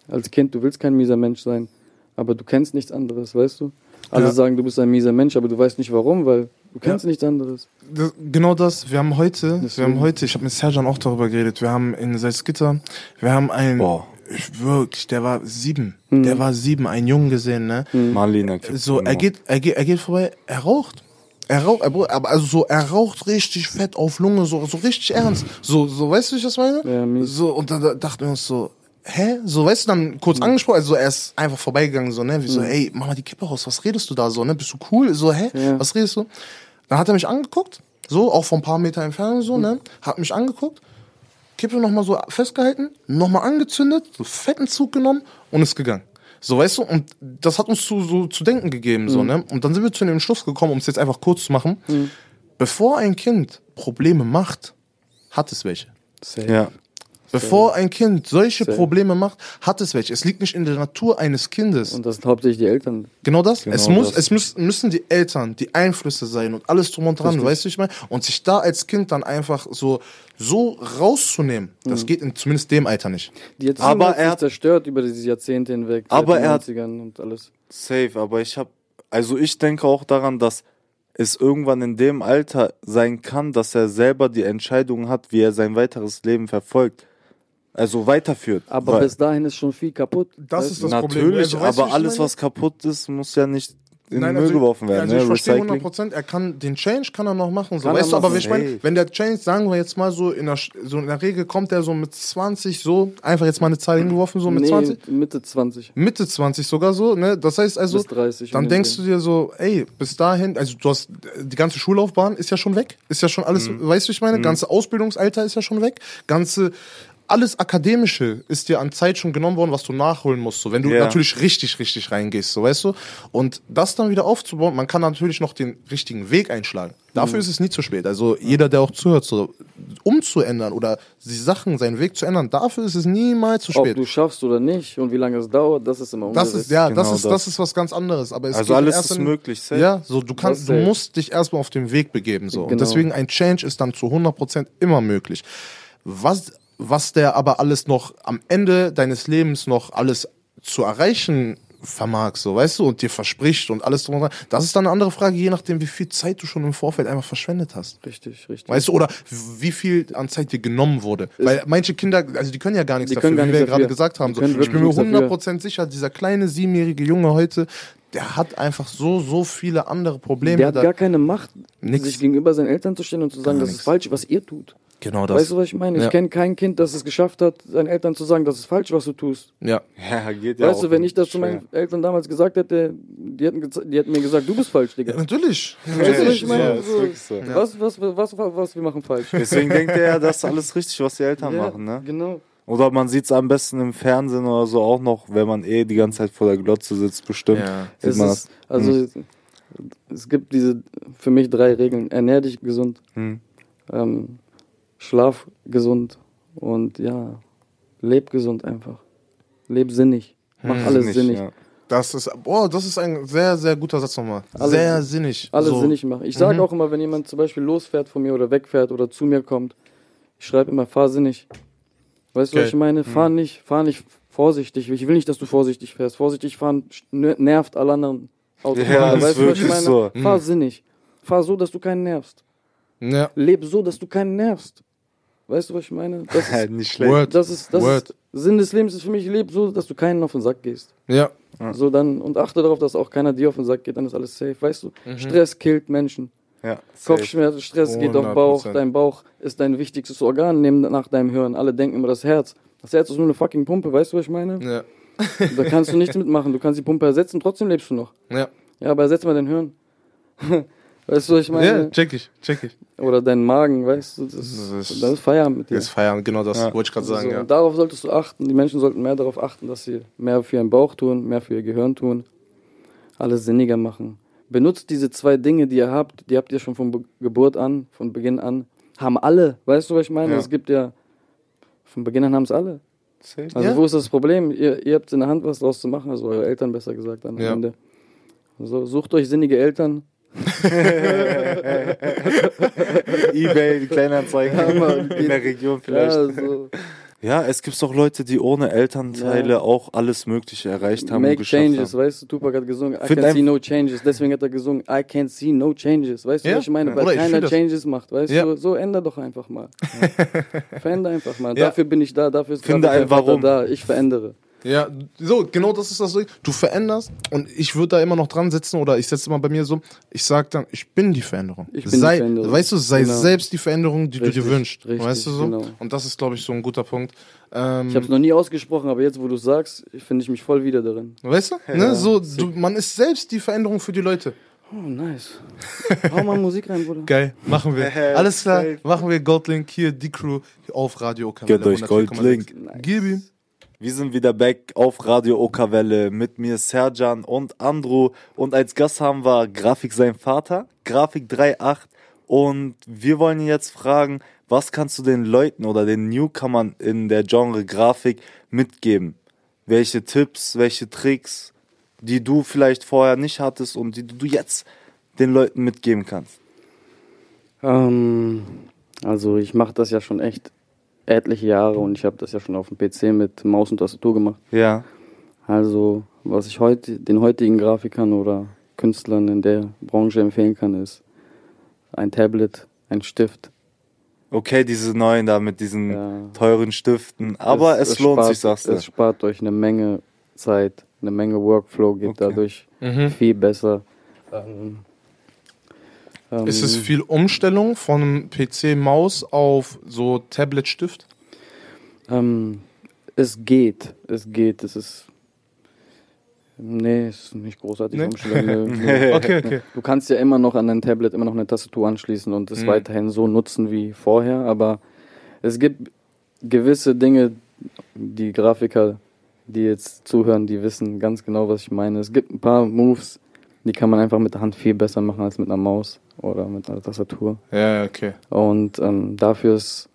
Als Kind, du willst kein mieser Mensch sein, aber du kennst nichts anderes, weißt du? Alle Ja. sagen, du bist ein mieser Mensch, aber du weißt nicht warum, weil du kennst nichts anderes. Das, genau das, wir haben heute, wir haben heute, ich habe mit Serjan auch darüber geredet, wir haben in Salzgitter, wir haben einen, Boah. Ich, wirklich, der war sieben, Mhm. der war sieben, einen Jungen gesehen, ne? Marlena. kippt So, er geht, er geht, er geht vorbei, er raucht. Er raucht, er, aber also so, er raucht richtig fett auf Lunge, so, so richtig ernst. So, so, weißt du, wie ich das meine? Ja, mies. so, und dann da dachten wir uns so, hä? So, weißt du, dann kurz angesprochen, also er ist einfach vorbeigegangen, so, ne? Wie so, ey, mach mal die Kippe raus, was redest du da so, ne? Bist du cool? So, hä? Ja. Was redest du? Dann hat er mich angeguckt, so, auch von ein paar Meter Entfernung, so, ne? Hat mich angeguckt, Kippe nochmal so festgehalten, nochmal angezündet, so fetten Zug genommen und ist gegangen. So, weißt du, und das hat uns zu, so zu denken gegeben, so, ne? Und dann sind wir zu dem Schluss gekommen, um es jetzt einfach kurz zu machen. Bevor ein Kind Probleme macht, hat es welche. Safe. Ja. Bevor ein Kind solche Safe. Probleme macht, hat es welche. Es liegt nicht in der Natur eines Kindes. Und das sind hauptsächlich die Eltern. Genau das. Genau es muss, das. es muss, müssen die Eltern, die Einflüsse sein und alles drum und dran, Richtig. weißt du, ich meine? Und sich da als Kind dann einfach so, so rauszunehmen, das Mhm. geht in zumindest dem Alter nicht. Die Erziehung Aber hat er sich hat- zerstört über diese Jahrzehnte hinweg. Aber er hat- 90ern und alles. Safe, aber ich habe, also ich denke auch daran, dass es irgendwann in dem Alter sein kann, dass er selber die Entscheidung hat, wie er sein weiteres Leben verfolgt. Also weiterführt. Aber Weil- bis dahin ist schon viel kaputt. Das weißt ist das Problem. Natürlich, Also, weißt du, aber alles, meine? was kaputt ist, muss ja nicht in Nein, den Müll also, geworfen werden. Also ne? ich verstehe Recycling. 100%, er kann, den Change kann er noch machen, so, Kann weißt du, aber ich meine, wenn der Change, sagen wir jetzt mal so, in der, so in der Regel kommt er so mit 20, so, einfach jetzt mal eine Zahl hingeworfen, so mit nee, 20, Mitte 20 Mitte 20 sogar so, ne, das heißt also, bis 30. dann den denkst du dir so, ey, bis dahin, also du hast, die ganze Schullaufbahn ist ja schon weg, ist ja schon alles, Mhm. weißt du, ich meine, ganze Ausbildungsalter ist ja schon weg, ganze, alles Akademische ist dir an Zeit schon genommen worden, was du nachholen musst, so, wenn du Ja. natürlich richtig, richtig reingehst, so, weißt du, und das dann wieder aufzubauen, man kann natürlich noch den richtigen Weg einschlagen. Dafür ist es nie zu spät, also jeder, der auch zuhört, so, umzuändern oder die Sachen, seinen Weg zu ändern, dafür ist es niemals zu Ob spät. du schaffst oder nicht und wie lange es dauert, das ist immer Das ungewiss. ist, ja, Genau das ist, das. das. ist was ganz anderes. Aber es Also alles ist in- möglich, safe. Ja, so du kannst, Das du safe. musst dich erstmal auf den Weg begeben, so. Und Genau. deswegen ein Change ist dann zu 100% immer möglich. Was, was der aber alles noch am Ende deines Lebens noch alles zu erreichen vermag, so, weißt du, und dir verspricht und alles drum und dran, das ist dann eine andere Frage, je nachdem, wie viel Zeit du schon im Vorfeld einfach verschwendet hast. Richtig, richtig. Weißt du, oder wie viel an Zeit dir genommen wurde. Weil manche Kinder, also die können ja gar nichts dafür, gar wie wir gerade gesagt haben. So. Ich bin mir wirklich nichts dafür. 100% sicher, dieser kleine siebenjährige Junge heute, der hat einfach so, so viele andere Probleme. der hat gar keine Macht, Nix. sich gegenüber seinen Eltern zu stellen und zu sagen, das nix. ist falsch, was ihr tut. Genau das. Weißt du, was ich meine? Ja. Ich kenne kein Kind, das es geschafft hat, seinen Eltern zu sagen, das ist falsch, was du tust. ja. Ja, geht ja weißt auch du, wenn ich das zu meinen Eltern damals gesagt hätte, die hätten, die hätten mir gesagt, du bist falsch, Digga. ja, natürlich. Weißt du, was ich meine? Ja, So, so. was, was, was, was, was wir machen falsch. Deswegen denkt er ja, das ist alles richtig, was die Eltern Ja, machen, ne? Genau. Oder man sieht es am besten im Fernsehen oder so auch noch, wenn man eh die ganze Zeit vor der Glotze sitzt, bestimmt. Ja. Sieht man ist, also, es gibt diese, für mich drei Regeln. Ernähr dich gesund, Hm. ähm, schlaf gesund und ja, leb gesund einfach. Leb sinnig. Mach Hm, alles Nicht, sinnig. ja. Das ist, boah, das ist ein sehr, sehr guter Satz nochmal. Alles- sehr sinnig. Alles so. sinnig machen. Ich sage Mhm. auch immer, wenn jemand zum Beispiel losfährt von mir oder wegfährt oder zu mir kommt, ich schreibe immer, fahr sinnig. Weißt du, was ich meine? Fahr nicht, fahr nicht vorsichtig. Ich will nicht, dass du vorsichtig fährst. Vorsichtig fahren nervt alle anderen Autofahrer. Ja, das ist weißt du, was ich meine? so. Fahr sinnig. Fahr so, dass du keinen nervst. Ja. Leb so, dass du keinen nervst. Weißt du, was ich meine? Das ist, Nicht schlecht. Word. das ist, das Word. ist Sinn des Lebens ist für mich, leb so, dass du keinen auf den Sack gehst. Ja. So dann und achte darauf, dass auch keiner dir auf den Sack geht, dann ist alles safe. Weißt du, Mhm. Stress killt Menschen. Ja, safe. Kopfschmerzen, Stress geht auf 100%. Bauch. Dein Bauch ist dein wichtigstes Organ neben, nach deinem Hirn. Alle denken immer das Herz. Das Herz ist nur eine fucking Pumpe, weißt du, was ich meine? Ja. Da kannst du nichts mitmachen. Du kannst die Pumpe ersetzen, trotzdem lebst du noch. Ja. Ja, aber ersetz mal dein Hirn. weißt du, was ich ja, meine? check ich, check ich. Oder deinen Magen, weißt du? Das, Das ist- das ist Feierabend mit dir. Jetzt feiern, genau das Ja. wollte ich gerade sagen, so, ja. und darauf solltest du achten. Die Menschen sollten mehr darauf achten, dass sie mehr für ihren Bauch tun, mehr für ihr Gehirn tun, alles sinniger machen. Benutzt diese zwei Dinge, die ihr habt, die habt ihr schon von Be Geburt an, von Beginn an. Haben alle, weißt du, was ich meine? Ja. Es gibt ja, von Beginn an haben es alle. Also Ja. wo ist das Problem? Ihr, ihr habt in der Hand, was draus zu machen, also eure Eltern besser gesagt am Ja. Ende. Also sucht euch sinnige Eltern. Ebay, die Kleinanzeigen Ja, in der Region vielleicht. Ja, Ja, so. es gibt doch Leute, die ohne Elternteile Ja. auch alles Mögliche erreicht haben Make geschafft changes, haben. weißt du, Tupac hat gesungen, I Find can ein- see no changes, deswegen hat er gesungen, I can see no changes, weißt du, Ja. was ich meine, weil Oder keiner das. Changes macht, weißt Ja. du, so änder doch einfach mal. Veränder einfach mal, Ja. dafür bin ich da, dafür ist Finde ein Warum. da, ich verändere. Ja, so, genau das ist das Ding. Du veränderst und ich würde da immer noch dran sitzen oder ich setze immer bei mir so, ich sag dann, ich bin die Veränderung. Ich bin die sei, Veränderung. Weißt du, sei Genau. selbst die Veränderung, die Richtig, du dir wünschst. richtig, weißt du so? genau. Und das ist, glaube ich, so ein guter Punkt. Ähm, Ich habe es noch nie ausgesprochen, aber jetzt, wo du sagst, finde ich mich voll wieder darin. weißt du? Ne? So, du? Man ist selbst die Veränderung für die Leute. Oh, nice. Hau mal Musik rein, Bruder. Geil, machen wir. Ja, Alles klar, machen wir Goldlink hier, die Crew auf Radio Okawelle. Gönnt euch 104,6. Goldlink. Gib ihm. Wir sind wieder back auf Radio Okawelle mit mir Serjan und Andrew und als Gast haben wir Grafik sein Vater, Grafik 3.8 und wir wollen ihn jetzt fragen, was kannst du den Leuten oder den Newcomern in der Genre Grafik mitgeben? Welche Tipps, welche Tricks, die du vielleicht vorher nicht hattest und die du jetzt den Leuten mitgeben kannst? Ähm, also ich mache das ja schon echt etliche Jahre und ich habe das ja schon auf dem PC mit Maus und Tastatur gemacht. Ja, Also was ich heute den heutigen Grafikern oder Künstlern in der Branche empfehlen kann, ist ein Tablet, ein Stift. okay, diese neuen da mit diesen Ja. teuren Stiften, aber es, lohnt spart, sich, sagst du. Es spart euch eine Menge Zeit, eine Menge Workflow geht Okay. dadurch Mhm. viel besser. Ähm, ähm, Ist es viel Umstellung von einem PC-Maus auf so Tablet-Stift? Ähm, es geht, es geht, es ist. Nee, es ist nicht großartig Nee? umstellen. Nö, nö. Okay, okay. Du kannst ja immer noch an dein Tablet immer noch eine Tastatur anschließen und es Mhm. weiterhin so nutzen wie vorher, aber es gibt gewisse Dinge, die Grafiker, die jetzt zuhören, die wissen ganz genau, was ich meine. Es gibt ein paar Moves, die kann man einfach mit der Hand viel besser machen als mit einer Maus oder mit einer Tastatur. Ja, okay. Und ähm, dafür ist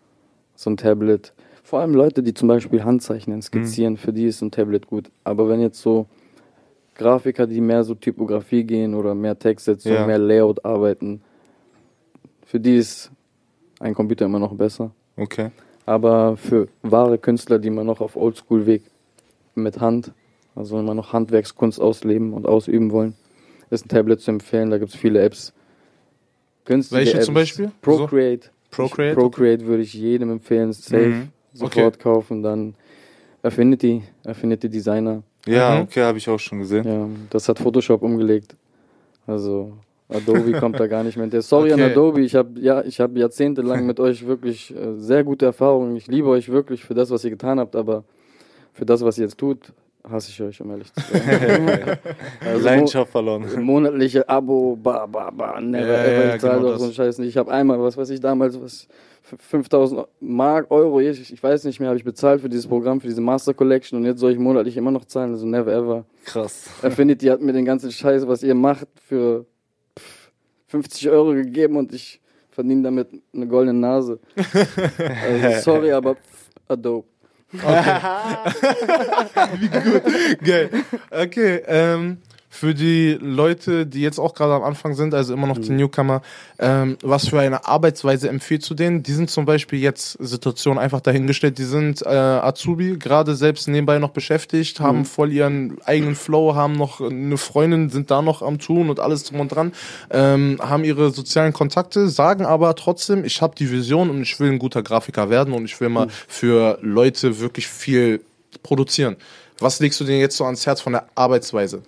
so ein Tablet, vor allem Leute, die zum Beispiel Handzeichnen, skizzieren, für die ist ein Tablet gut. Aber wenn jetzt so Grafiker, die mehr so Typografie gehen oder mehr Textsetzung, Ja. mehr Layout arbeiten, für die ist ein Computer immer noch besser. Okay. Aber für wahre Künstler, die immer noch auf Oldschool-Weg mit Hand, also immer noch Handwerkskunst ausleben und ausüben wollen, ist ein Tablet zu empfehlen. Da gibt es viele Apps. Günstige Welche Apps. zum Beispiel? Procreate. Procreate? Procreate würde ich jedem empfehlen. Safe. Mhm. Sofort kaufen. Dann Affinity. Affinity Designer. Ja, Mhm. okay, habe ich auch schon gesehen. Ja, das hat Photoshop umgelegt. Also Adobe kommt da gar nicht mehr. hinterher. Sorry Okay. an Adobe, ich habe ja, ich habe jahrzehntelang mit euch wirklich äh, sehr gute Erfahrungen. Ich liebe euch wirklich für das, was ihr getan habt, aber für das, was ihr jetzt tut, hasse ich euch, um ehrlich zu sein. also, Leidenschaft verloren. mo- monatliche Abo, ba, ba, ba, never Ja, ever, ja, ich zahle genau so einen Scheiß nicht. Ich habe einmal, was weiß ich damals, was, f- 5000 Mark, Euro, ich, ich weiß nicht mehr, habe ich bezahlt für dieses Programm, für diese Master Collection und jetzt soll ich monatlich immer noch zahlen, also never ever. Krass. Affinity hat mir den ganzen Scheiß, was ihr macht, für pff, 50 Euro gegeben und ich verdiene damit eine goldene Nase. Also sorry, aber pff, Adobe. Geil. Okay, ähm, für die Leute, die jetzt auch gerade am Anfang sind, also immer noch die Newcomer, ähm, was für eine Arbeitsweise empfiehlst du denen? Die sind zum Beispiel jetzt Situation einfach dahingestellt, die sind äh, Azubi, gerade selbst nebenbei noch beschäftigt, haben voll ihren eigenen Flow, haben noch eine Freundin, sind da noch am Tun und alles drum und dran, ähm, haben ihre sozialen Kontakte, sagen aber trotzdem, ich habe die Vision und ich will ein guter Grafiker werden und ich will mal für Leute wirklich viel produzieren. Was legst du denen jetzt so ans Herz von der Arbeitsweise?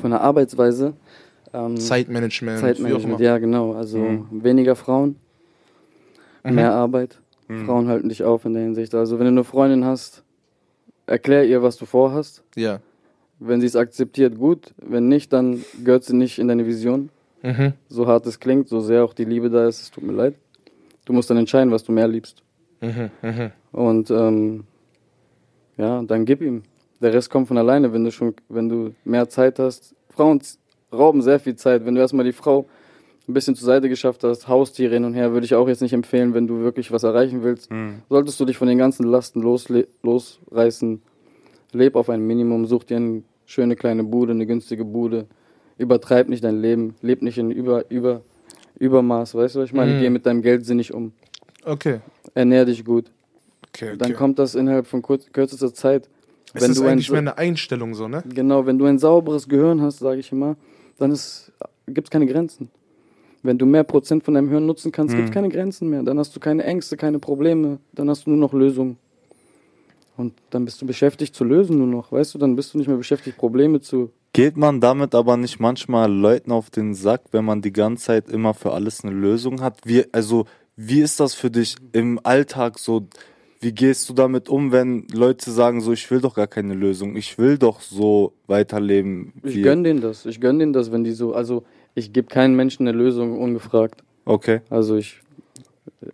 Von der Arbeitsweise. Ähm, Zeitmanagement, Zeitmanagement, ja genau. Also weniger Frauen, mehr Arbeit. Frauen halten dich auf in der Hinsicht. Also wenn du eine Freundin hast, erklär ihr, was du vorhast. Ja. Wenn sie es akzeptiert, gut. Wenn nicht, dann gehört sie nicht in deine Vision. Mhm. So hart es klingt, so sehr auch die Liebe da ist, es tut mir leid. Du musst dann entscheiden, was du mehr liebst. Mhm. Mhm. Und ähm, ja, dann gib ihm. Der Rest kommt von alleine, wenn du schon, wenn du mehr Zeit hast. Frauen rauben sehr viel Zeit. Wenn du erstmal die Frau ein bisschen zur Seite geschafft hast, Haustiere hin und her, würde ich auch jetzt nicht empfehlen, wenn du wirklich was erreichen willst. Solltest du dich von den ganzen Lasten losreißen, leb auf ein Minimum, such dir eine schöne kleine Bude, eine günstige Bude. Übertreib nicht dein Leben, leb nicht in über, über, Übermaß, weißt du, was ich meine? Mhm. Geh mit deinem Geld sinnig um. Okay. Ernähr dich gut. okay, okay. Dann kommt das innerhalb von kurz, kürzester Zeit. Es wenn ist du ein, eigentlich mehr eine Einstellung so, ne? genau, wenn du ein sauberes Gehirn hast, sage ich immer, dann gibt es keine Grenzen. Wenn du mehr Prozent von deinem Hirn nutzen kannst, gibt es keine Grenzen mehr. Dann hast du keine Ängste, keine Probleme. Dann hast du nur noch Lösungen. Und dann bist du beschäftigt zu lösen nur noch. Weißt du, dann bist du nicht mehr beschäftigt, Probleme zu. Geht man damit aber nicht manchmal Leuten auf den Sack, wenn man die ganze Zeit immer für alles eine Lösung hat? Wie, also, wie ist das für dich im Alltag so? Wie gehst du damit um, wenn Leute sagen so, ich will doch gar keine Lösung, ich will doch so weiterleben? Ich wie- gönn denen das. Ich gönn denen das, wenn die so. Also, ich gebe keinem Menschen eine Lösung ungefragt. Okay. Also, ich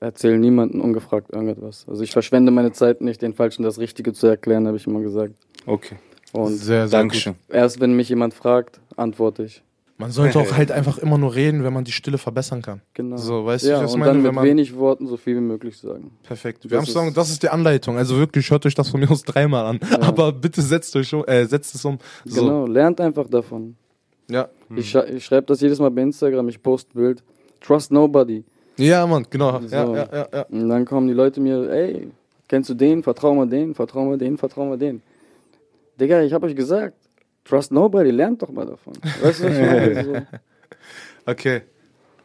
erzähle niemandem ungefragt irgendetwas. Also, ich verschwende meine Zeit nicht, den Falschen das Richtige zu erklären, habe ich immer gesagt. Okay. Und sehr, sehr Dankeschön. erst wenn mich jemand fragt, antworte ich. Man sollte auch halt einfach immer nur reden, wenn man die Stille verbessern kann. Genau. So, weißt du, ja, was ich und meine? dann Wenn mit man- wenig Worten so viel wie möglich sagen. Perfekt. Wir haben sagen, das ist die Anleitung. Also wirklich, hört euch das von mir aus dreimal an. Aber bitte setzt euch um, äh, setzt es um. So. Genau, lernt einfach davon. Ja. Ich, schrei ich schreibe das jedes Mal bei Instagram, ich poste Bild. Trust nobody. Ja, Mann, genau. So. Ja, ja, ja, ja. Und dann kommen die Leute mir, ey, kennst du den? Vertrau mal den, vertrau mal den, vertrau mal den. Digga, ich hab euch gesagt, trust nobody, lernt doch mal davon. Weißt du, was ich meine? So. Okay.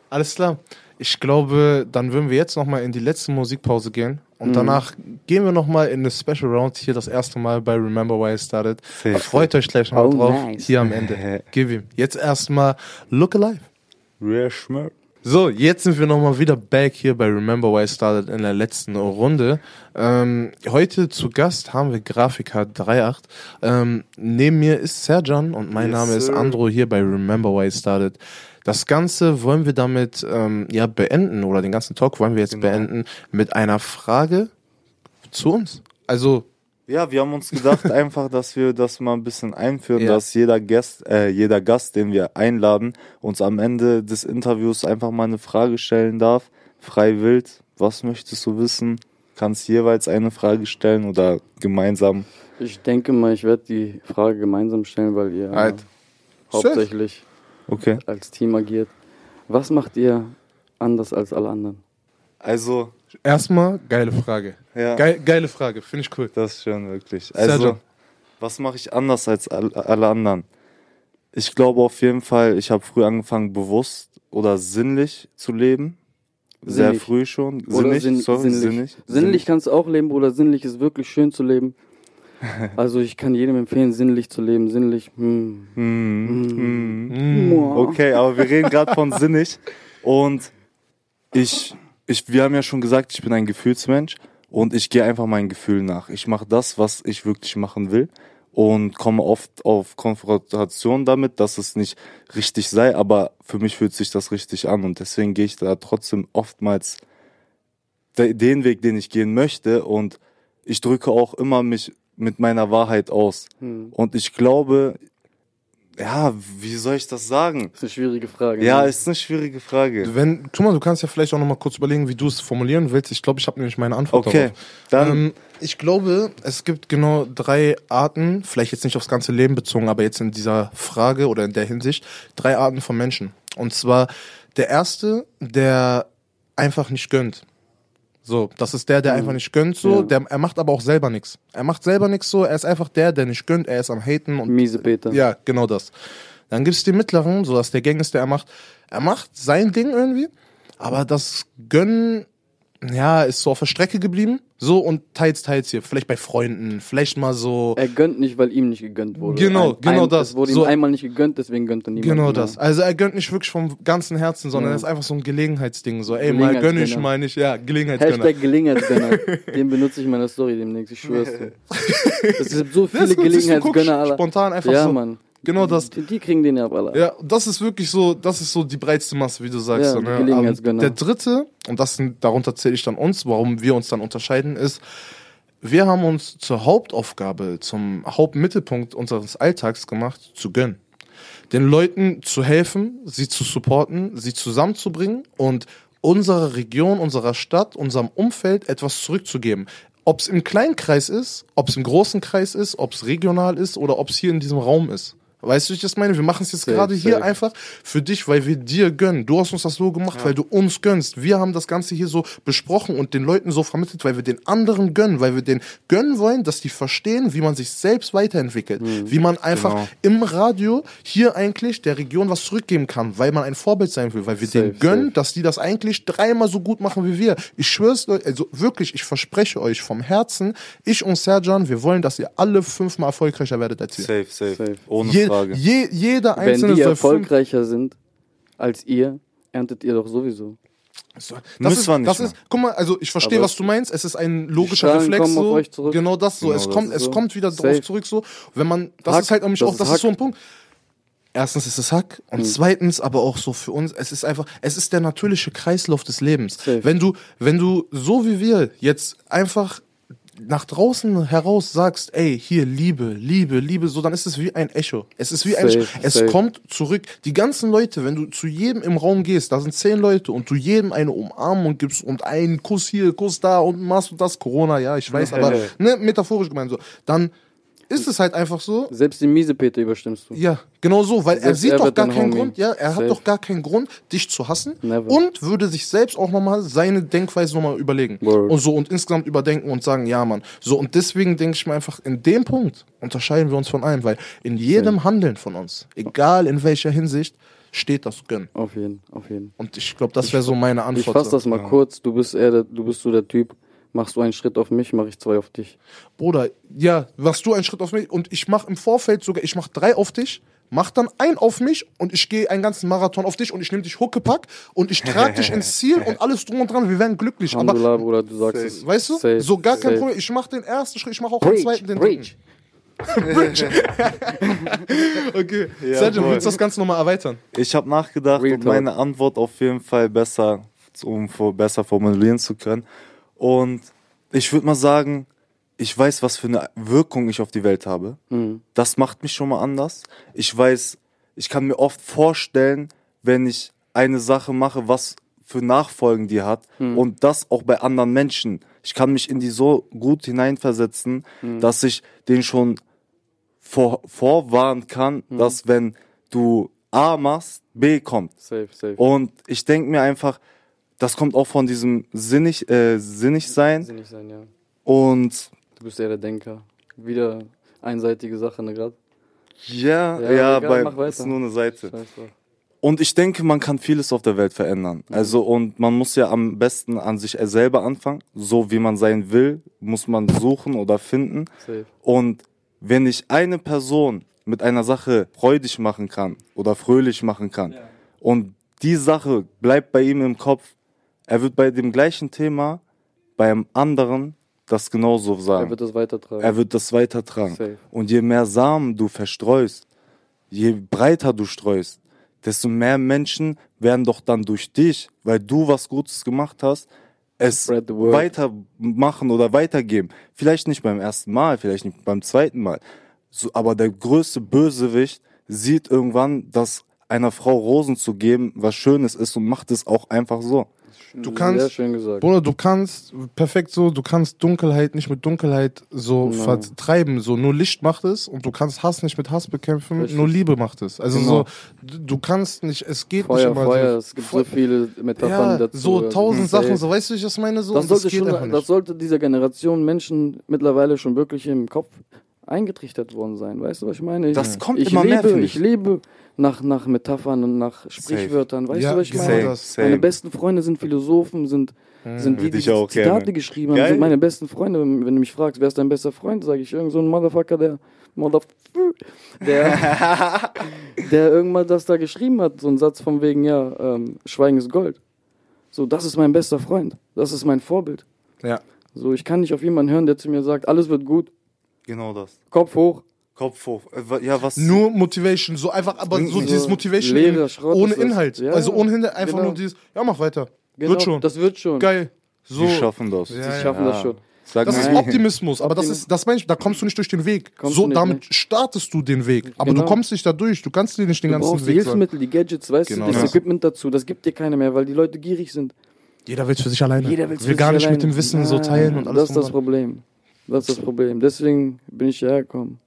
Alles klar. Ich glaube, dann würden wir jetzt nochmal in die letzte Musikpause gehen. Und Mhm. danach gehen wir nochmal in eine Special Round hier das erste Mal bei Remember Why I Started. Safe. Freut euch gleich noch Oh, drauf. nice. Hier am Ende. Gib ihm. Jetzt erstmal Look Alive. Rare Schmerz. So, jetzt sind wir nochmal wieder back hier bei Remember Why I Started in der letzten Runde. Ähm, heute zu Gast haben wir Grafiker 38. Ähm, neben mir ist Serjan und mein Yes, Name ist. Andro hier bei Remember Why I Started. Das Ganze wollen wir damit ähm, ja beenden oder den ganzen Talk wollen wir jetzt Genau. beenden mit einer Frage zu uns. Also Ja, wir haben uns gedacht einfach, dass wir das mal ein bisschen einführen, Ja. dass jeder Gast, äh, jeder Gast, den wir einladen, uns am Ende des Interviews einfach mal eine Frage stellen darf. Frei wild. Was möchtest du wissen? Kannst jeweils eine Frage stellen oder gemeinsam. Ich denke mal, ich werde die Frage gemeinsam stellen, weil ihr Halt. hauptsächlich Okay. als Team agiert. Was macht ihr anders als alle anderen? Also, erstmal geile Frage. ja, Geil, geile Frage, finde ich cool. das ist schön, wirklich. Sergio. Also, was mache ich anders als all, alle anderen? Ich glaube auf jeden Fall, ich habe früh angefangen, bewusst oder sinnlich zu leben. Sehr Sinnlich. früh schon. Oder Sinnig, sinn- sorry, sinnlich. sinnig. Sinnlich kannst du auch leben, Bruder. Sinnlich ist wirklich schön zu leben. Also ich kann jedem empfehlen, sinnlich zu leben. Sinnlich, hm. Hm, hm. Mua. Okay, aber wir reden gerade von sinnig. Und ich, ich, wir haben ja schon gesagt, ich bin ein Gefühlsmensch und ich gehe einfach meinen Gefühlen nach. Ich mache das, was ich wirklich machen will und komme oft auf Konfrontation damit, dass es nicht richtig sei, aber für mich fühlt sich das richtig an und deswegen gehe ich da trotzdem oftmals de- den Weg, den ich gehen möchte und ich drücke auch immer mich mit meiner Wahrheit aus. Hm. Und ich glaube, ja, wie soll ich das sagen? Das ist eine schwierige Frage. Ja, ne? ist eine schwierige Frage. Wenn, guck mal, du kannst ja vielleicht auch noch mal kurz überlegen, wie du es formulieren willst. Ich glaube, ich habe nämlich meine Antwort Okay, darauf. dann Ähm, ich glaube, es gibt genau drei Arten, vielleicht jetzt nicht aufs ganze Leben bezogen, aber jetzt in dieser Frage oder in der Hinsicht, drei Arten von Menschen. Und zwar der erste, der einfach nicht gönnt. So, das ist der, der einfach nicht gönnt, so. Ja. Der, er macht aber auch selber nichts. Er macht selber nichts so. Er ist einfach der, der nicht gönnt. Er ist am Haten und Miese Peter. ja, genau das. Dann gibt's den mittleren, so dass der Gangster, er macht, er macht sein Ding irgendwie, aber das Gönnen, ja, ist so auf der Strecke geblieben. So und teils, teils hier. Vielleicht bei Freunden, vielleicht mal so. Er gönnt nicht, weil ihm nicht gegönnt wurde. Genau, ein, genau ein, das. Es wurde So- ihm einmal nicht gegönnt, deswegen gönnt er niemand. Genau mehr. das. Also er gönnt nicht wirklich vom ganzen Herzen, sondern Ja. es ist einfach so ein Gelegenheitsding. So, ey, mal gönn ich, mal nicht. Ja, Gelegenheitsgönner. Hashtag Gelegenheitsgönner. Den benutze ich in meiner Story demnächst, ich schwör's dir. Es gibt so viele Gelegenheitsgönner. Spontan einfach Ja, so. Mann. Genau das. Die, die kriegen den ab, Alter. Ja, das ist wirklich so, das ist so die breiteste Masse, wie du sagst. Ja, die ne? Ähm, Der dritte, und das sind, darunter zähle ich dann uns, warum wir uns dann unterscheiden, ist, wir haben uns zur Hauptaufgabe, zum Hauptmittelpunkt unseres Alltags gemacht, zu gönnen. Den Leuten zu helfen, sie zu supporten, sie zusammenzubringen und unserer Region, unserer Stadt, unserem Umfeld etwas zurückzugeben. Ob es im kleinen Kreis ist, ob es im großen Kreis ist, ob es regional ist oder ob es hier in diesem Raum ist. Weißt du, wie ich das meine? Wir machen es jetzt gerade hier safe. einfach für dich, weil wir dir gönnen. Du hast uns das so gemacht, weil du uns gönnst. Wir haben das Ganze hier so besprochen und den Leuten so vermittelt, weil wir den anderen gönnen, weil wir den gönnen wollen, dass die verstehen, wie man sich selbst weiterentwickelt. Mhm. Wie man einfach Genau. im Radio hier eigentlich der Region was zurückgeben kann, weil man ein Vorbild sein will, weil wir Safe, denen gönnen, safe. dass die das eigentlich dreimal so gut machen wie wir. Ich schwör's euch, also wirklich, ich verspreche euch vom Herzen, ich und Serjan, wir wollen, dass ihr alle fünfmal erfolgreicher werdet als wir. safe, safe, Safe. Ohne Je, Frage. je, jeder Wenn einzelne die soll fünf, erfolgreicher sind als ihr, erntet ihr doch sowieso. Das Müssen ist, wir nicht das mal. ist, guck mal, also ich verstehe, was du meinst. Es ist ein logischer Reflex so. euch zurück. Genau das so. Genau, es das kommt, ist es so. kommt wieder drauf Safe. zurück so. Wenn man, das Hack, ist halt nämlich auch, ist das ist Hack. so ein Punkt. Erstens ist es Hack und Mhm. zweitens aber auch so für uns, es ist einfach, es ist der natürliche Kreislauf des Lebens. Safe. Wenn du, wenn du so wie wir jetzt einfach nach draußen heraus sagst, ey, hier Liebe, Liebe, Liebe, so, dann ist es wie ein Echo. Es ist wie ein, Safe, es safe. kommt zurück. Die ganzen Leute, wenn du zu jedem im Raum gehst, da sind zehn Leute und du jedem eine Umarmung gibst und einen Kuss hier, Kuss da und machst du das, Corona, ja, ich weiß, aber, ne, metaphorisch gemeint so, dann ist es halt einfach so, Selbst den miese Peter überstimmst du. ja, genau so, weil er Selbst sieht er doch gar keinen Homie. Grund, ja, er hat Safe. doch gar keinen Grund, dich zu hassen Never. und würde sich selbst auch nochmal seine Denkweise nochmal überlegen Word. und so und insgesamt überdenken und sagen, ja, Mann. So und deswegen denke ich mir einfach, in dem Punkt unterscheiden wir uns von allen, weil in jedem Handeln von uns, egal in welcher Hinsicht, steht das Gönnen. Auf jeden, auf jeden. Und ich glaube, das wäre so meine Ich Antwort. fasse das mal kurz. Du bist eher der, du bist so der Typ, Machst du einen Schritt auf mich, mache ich zwei auf dich. Bruder, ja, machst du einen Schritt auf mich und ich mach im Vorfeld sogar, ich mach drei auf dich, mach dann einen auf mich und ich gehe einen ganzen Marathon auf dich und ich nehme dich Huckepack und ich trage dich ins Ziel und alles drum und dran, wir werden glücklich. Aber, Bruder, du sagst es. weißt du, Safe, so gar kein safe. Problem. Ich mach den ersten Schritt, ich mach auch den Preach, zweiten, den preach. dritten. Okay, Ja, Sergio, willst du das Ganze nochmal erweitern? Ich habe nachgedacht Real und Talk. meine Antwort auf jeden Fall besser, um besser formulieren zu können. Und ich würde mal sagen, ich weiß, was für eine Wirkung ich auf die Welt habe. Mhm. Das macht mich schon mal anders. Ich weiß, ich kann mir oft vorstellen, wenn ich eine Sache mache, was für Nachfolgen die hat und das auch bei anderen Menschen. Ich kann mich in die so gut hineinversetzen, dass ich den schon vor, vorwarnen kann, dass wenn du A machst, B kommt. Safe, safe. Und ich denke mir einfach, das kommt auch von diesem sinnig, äh, sinnig sein Sinnig sein, ja. und Du bist eher der Denker. Wieder einseitige Sache, ne, gerade? ja, Ja, ja, egal, bei, ist nur eine Seite. Und ich denke, man kann vieles auf der Welt verändern. Also, und man muss ja am besten an sich selber anfangen. So wie man sein will, muss man suchen oder finden. Safe. Und wenn ich eine Person mit einer Sache freudig machen kann oder fröhlich machen kann und die Sache bleibt bei ihm im Kopf, er wird bei dem gleichen Thema beim anderen das genauso Er sagen. wird das weitertragen. Er wird das weitertragen. Safe. Und je mehr Samen du verstreust, je breiter du streust, desto mehr Menschen werden doch dann durch dich, weil du was Gutes gemacht hast, es weitermachen oder weitergeben. Vielleicht nicht beim ersten Mal, vielleicht nicht beim zweiten Mal. So, aber der größte Bösewicht sieht irgendwann, dass einer Frau Rosen zu geben, was Schönes ist und macht es auch einfach so. Du Sehr kannst, schön gesagt. Bruder, du kannst, perfekt so, du kannst Dunkelheit nicht mit Dunkelheit so Genau. vertreiben. So, nur Licht macht es und du kannst Hass nicht mit Hass bekämpfen, Richtig. nur Liebe macht es. Also Genau. so, du, kannst nicht, es geht Feuer, nicht immer Feuer, so. es gibt Feu- so viele Metaphern ja, dazu. so also tausend safe. Sachen, so weißt du, wie ich das meine? So, Das sollte, geht schon, das sollte dieser Generation Menschen mittlerweile schon wirklich im Kopf eingetrichtert worden sein. Weißt du, was ich meine? Ich, Das kommt ich immer lebe, mehr, finde ich. ich lebe nach, nach Metaphern und nach Sprichwörtern. Weißt Ja, du, was ich meine? Same. Meine besten Freunde sind Philosophen, sind, sind die, die ich auch Zitate gerne. geschrieben haben, Geil. sind meine besten Freunde. Wenn du mich fragst, wer ist dein bester Freund, sage ich irgend so ein Motherfucker, der der, der irgendwann das da geschrieben hat, so ein Satz von wegen, ja, ähm, Schweigen ist Gold. So, das ist mein bester Freund. Das ist mein Vorbild. Ja. So, ich kann nicht auf jemanden hören, der zu mir sagt, alles wird gut, Genau das. Kopf hoch. Kopf hoch. Äh, Ja, was? Nur Motivation, so einfach, aber so So dieses Motivation leerer in- Schrott ohne ist das. Inhalt. Ja, also ohne Hinter, einfach genau. nur dieses, ja, mach weiter. Genau, Wird schon. Das wird schon. Geil. So. Die schaffen das. Ja, Die ja. schaffen das schon. Sag Das ist mal. Optimismus, aber das Optim- ist, das meine ich, da kommst du nicht durch den Weg. Kommst so, nicht, damit ne? startest du den Weg, aber Genau. du kommst nicht da durch, du kannst dir nicht den Du ganzen die Weg sagen. Hilfsmittel, die Gadgets, weißt Genau du, das das. Equipment dazu, das gibt dir keiner mehr, weil die Leute gierig sind. Jeder will es für sich alleine. Jeder will für gar sich nicht mit alleine. dem Wissen so Nein, teilen und alles. Das ist das Problem. Das ist das Problem. Deswegen bin ich hierher gekommen.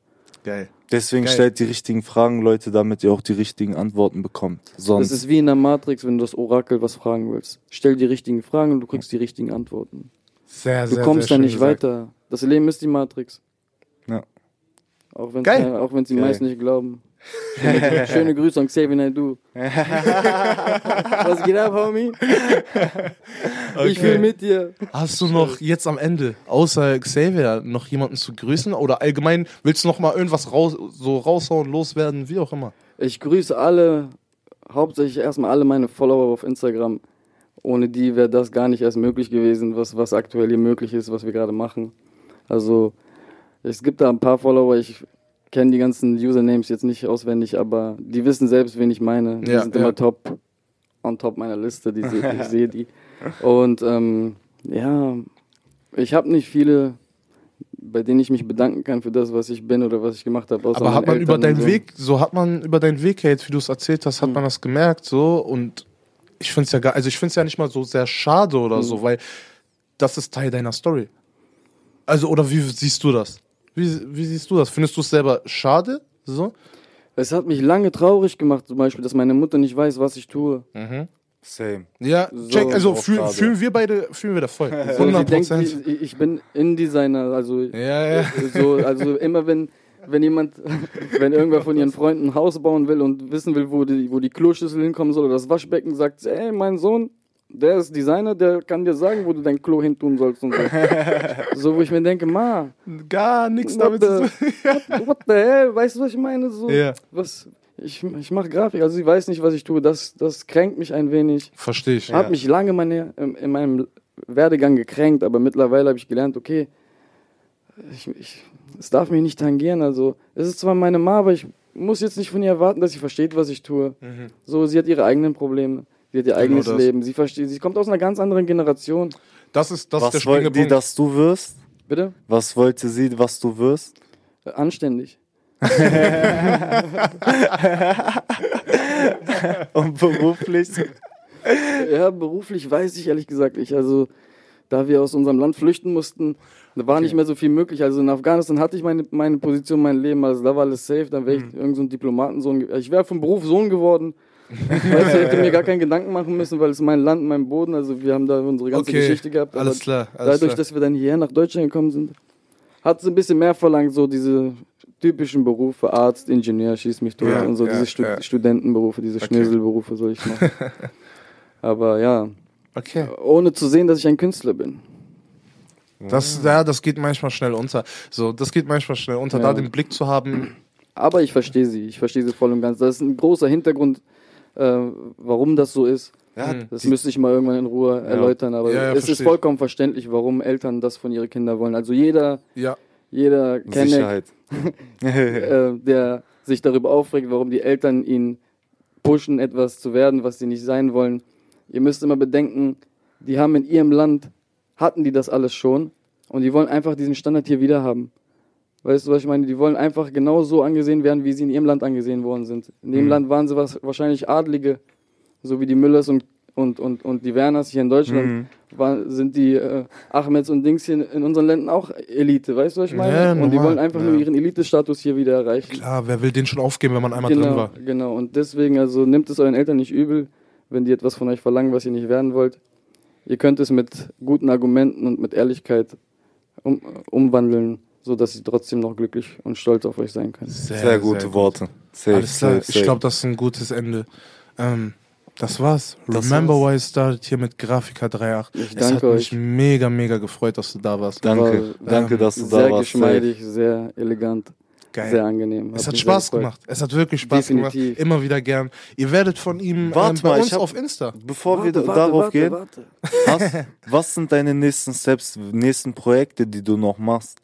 Geil. Deswegen Geil. stellt die richtigen Fragen, Leute, damit ihr auch die richtigen Antworten bekommt. Sonst Das ist wie in der Matrix, wenn du das Orakel was fragen willst. Stell die richtigen Fragen und du kriegst die richtigen Antworten. Sehr, Du sehr, kommst sehr da schön nicht gesagt. weiter. Das Leben ist die Matrix. Ja. Auch wenn Geil. auch wenn die meisten nicht glauben. Schöne, Grüße an Xavier Naidoo. Was geht ab, Homie? Ich fühle mit dir. Hast du noch jetzt am Ende, außer Xavier, noch jemanden zu grüßen? Oder allgemein willst du noch mal irgendwas raus, so raushauen, loswerden, wie auch immer? Ich grüße alle, hauptsächlich erstmal alle meine Follower auf Instagram. Ohne die wäre das gar nicht erst möglich gewesen, was, was aktuell hier möglich ist, was wir gerade machen. Also es gibt da ein paar Follower, ich kenne die ganzen Usernames jetzt nicht auswendig, aber die wissen selbst, wen ich meine. Die Ja, sind ja. immer top, on top meiner Liste, die seh, ich sehe die. Und ähm, ja, ich habe nicht viele, bei denen ich mich bedanken kann für das, was ich bin oder was ich gemacht habe. Aber hat man über Eltern und deinen so. Weg, so hat man über deinen Weg jetzt wie du es erzählt hast, hat Mhm. man das gemerkt, so und ich finde es ja gar, also ich finde es ja nicht mal so sehr schade oder Mhm. so, weil das ist Teil deiner Story. Also, oder wie siehst du das? Wie, wie siehst du das? Findest du es selber schade? So? Es hat mich lange traurig gemacht, zum Beispiel, dass meine Mutter nicht weiß, was ich tue. same. Ja, So, check, also fühl, fühlen wir beide, fühlen wir da voll. So, 100 sie denkt, Prozent. ich, ich bin Innendesigner, also, Ja, ja. so, also immer wenn, wenn jemand, wenn irgendwer von ihren Freunden ein Haus bauen will und wissen will, wo die, wo die Kloschüssel hinkommen soll oder das Waschbecken, sagt sie, ey, mein Sohn, der ist Designer, der kann dir sagen, wo du dein Klo hin tun sollst und so. so, wo ich mir denke, ma, Gar nichts damit zu tun. what, what the hell, weißt du, was ich meine? So, Ja. was, ich, ich mache Grafik, also sie weiß nicht, was ich tue, das, das kränkt mich ein wenig. Verstehe ich. Hat mich lange meine, in, in meinem Werdegang gekränkt, aber mittlerweile habe ich gelernt, okay, ich, ich, es darf mich nicht tangieren. Also, es ist zwar meine Ma, aber ich muss jetzt nicht von ihr erwarten, dass sie versteht, was ich tue. So, sie hat ihre eigenen Probleme. Sie hat ihr eigenes das. Leben. Sie versteht, sie kommt aus einer ganz anderen Generation. Das ist, das ist der Was springende die, Punkt. dass du wirst? Bitte? Was wollte sie, was du wirst? Äh, Anständig. Und beruflich? Ja, beruflich weiß ich ehrlich gesagt nicht. Also, da wir aus unserem Land flüchten mussten, da war nicht mehr so viel möglich. Also in Afghanistan hatte ich meine, meine Position, mein Leben, also da war alles safe. Dann wäre ich irgend so ein Diplomatensohn. Ich wäre vom Beruf Sohn geworden. weißt du, ich hätte mir gar keinen Gedanken machen müssen, weil es mein Land, mein Boden, also wir haben da unsere ganze Okay, Geschichte gehabt. aber alles klar, alles dadurch, klar. dass wir dann hierher nach Deutschland gekommen sind, hat es ein bisschen mehr verlangt, so diese typischen Berufe, Arzt, Ingenieur, schieß mich tot Ja, und so, ja, diese Stu ja. Studentenberufe, diese Schnöselberufe soll ich machen. Aber ja, Okay. ohne zu sehen, dass ich ein Künstler bin. Das, ja, das geht manchmal schnell unter. So, das geht manchmal schnell unter. Ja. Da den Blick zu haben, Aber ich verstehe sie, ich verstehe sie voll und ganz. Das ist ein großer Hintergrund, äh, warum das so ist. Ja, Das die- müsste ich mal irgendwann in Ruhe erläutern, aber Ja, ja, es ist vollkommen verständlich, warum Eltern das von ihren Kindern wollen. Also jeder, ja, jeder Sicherheit. äh, der sich darüber aufregt, warum die Eltern ihn pushen, etwas zu werden, was sie nicht sein wollen. Ihr müsst immer bedenken, die haben in ihrem Land, hatten die das alles schon und die wollen einfach diesen Standard hier wieder haben. Weißt du, was ich meine? Die wollen einfach genau so angesehen werden, wie sie in ihrem Land angesehen worden sind. In dem Land waren sie was, wahrscheinlich Adlige, so wie die Müllers und, und, und, und die Werners hier in Deutschland. War, sind die äh, Ahmeds und Dings hier in unseren Ländern auch Elite, weißt du, was ich meine? Ja, und die wollen einfach nur Ja. ihren Elite-Status hier wieder erreichen. klar, wer will den schon aufgeben, wenn man einmal drin Genau, war? genau. Und deswegen, also nimmt es euren Eltern nicht übel, wenn die etwas von euch verlangen, was ihr nicht werden wollt. Ihr könnt es mit guten Argumenten und mit Ehrlichkeit um, umwandeln, sodass sie trotzdem noch glücklich und stolz auf euch sein können. Sehr, gute gut. Worte. Safe, Alles klar, safe, ich glaube, das ist ein gutes Ende. Ähm, das war's. Das Remember war's. why I started hier mit Grafiker 3.8. Ich Es danke hat euch. mich mega, mega gefreut, dass du da warst. Danke, War, danke, ähm, dass du sehr da warst. geschmeidig, sehr elegant, Geil. sehr angenehm. Es hat Spaß sehr gemacht. Es hat wirklich Spaß Definitiv. gemacht. Immer wieder gern. Ihr werdet von ihm Warte ähm, bei mal, uns ich hab- auf Insta. Bevor wir Warte, da- warte, darauf warte, gehen, warte. was, was sind deine nächsten Steps, nächsten Projekte, die du noch machst?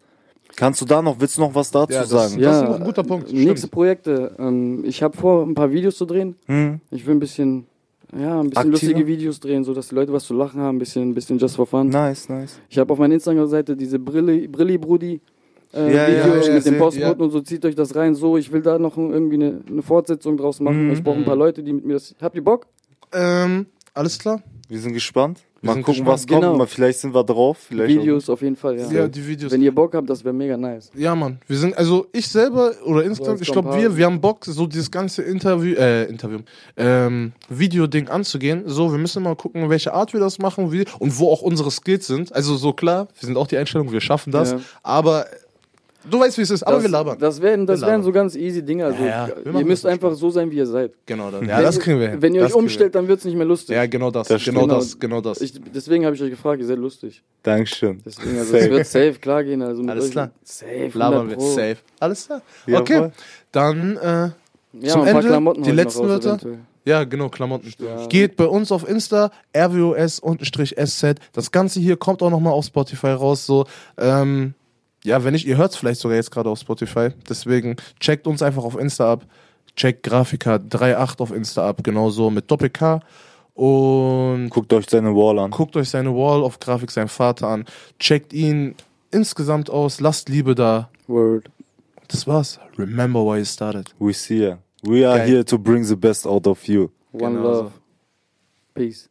Kannst du da noch, willst du noch was dazu Ja, das- sagen? Ja. ist noch ein guter Punkt, Nächste stimmt. Projekte. Ähm, ich habe vor, ein paar Videos zu drehen. Hm? Ich will ein bisschen, ja, ein bisschen Aktiver? lustige Videos drehen, so dass die Leute was zu lachen haben, ein bisschen, ein bisschen just for fun. Nice, nice. Ich habe auf meiner Instagram-Seite diese Brilli, Brilli Brudi äh, Ja, ja, Videos ja, mit ja, den Postboten ja. und so, zieht euch das rein. So, ich will da noch irgendwie eine, eine Fortsetzung draus machen. Mhm. Ich brauche ein paar Leute, die mit mir das. Habt ihr Bock? Ähm, alles klar? Wir sind gespannt. Wir Mal gucken, gespannt. was kommt. Genau. Mal, vielleicht sind wir drauf. Vielleicht Videos auf jeden Fall, ja. Ja, die Videos. Wenn ihr Bock habt, das wäre mega nice. Ja, Mann. Wir sind, also ich selber oder insgesamt, als ich glaube wir, wir haben Bock, so dieses ganze Interview, äh, Interview, ähm, Video-Ding anzugehen. So, wir müssen mal gucken, welche Art wir das machen wie, und wo auch unsere Skills sind. Also so klar, wir sind auch die Einstellung, wir schaffen das. Ja. Aber du weißt, wie es ist, aber das, wir labern. Das wären, das wären so ganz easy Dinge. Also, Ja, ja. Ihr müsst einfach so sein, wie ihr seid. genau das. Ja, Wenn das ihr- kriegen wir hin. Wenn ihr Das euch umstellt, dann wird es nicht mehr lustig. Ja, genau das. Das genau stimmt. das, genau das. Ich, deswegen habe ich euch gefragt, ihr seid lustig. Dankeschön. Deswegen, also es wird safe klar gehen. Also mit Alles klar. Safe, labern wir 100 Pro. safe. Alles klar. Ja, okay, voll. dann, äh, Ja, Zum Ende, Klamotten die letzten Wörter? eventuell. Ja, genau, Klamotten. Ja. Geht bei uns auf Insta, rwos-sz. Das Ganze hier kommt auch nochmal auf Spotify raus. So, ähm, ja, wenn nicht, ihr hört es vielleicht sogar jetzt gerade auf Spotify. Deswegen checkt uns einfach auf Insta ab. Checkt Grafika 38 auf Insta ab, genauso mit Doppel-K. Und Guckt euch seine Wall an. guckt euch seine Wall auf Grafik seinen Vater an. Checkt ihn insgesamt aus, lasst Liebe da. Word. Das war's. Remember why you started. We see ya. We are Geil. here to bring the best out of you. One Genau love. so. Peace.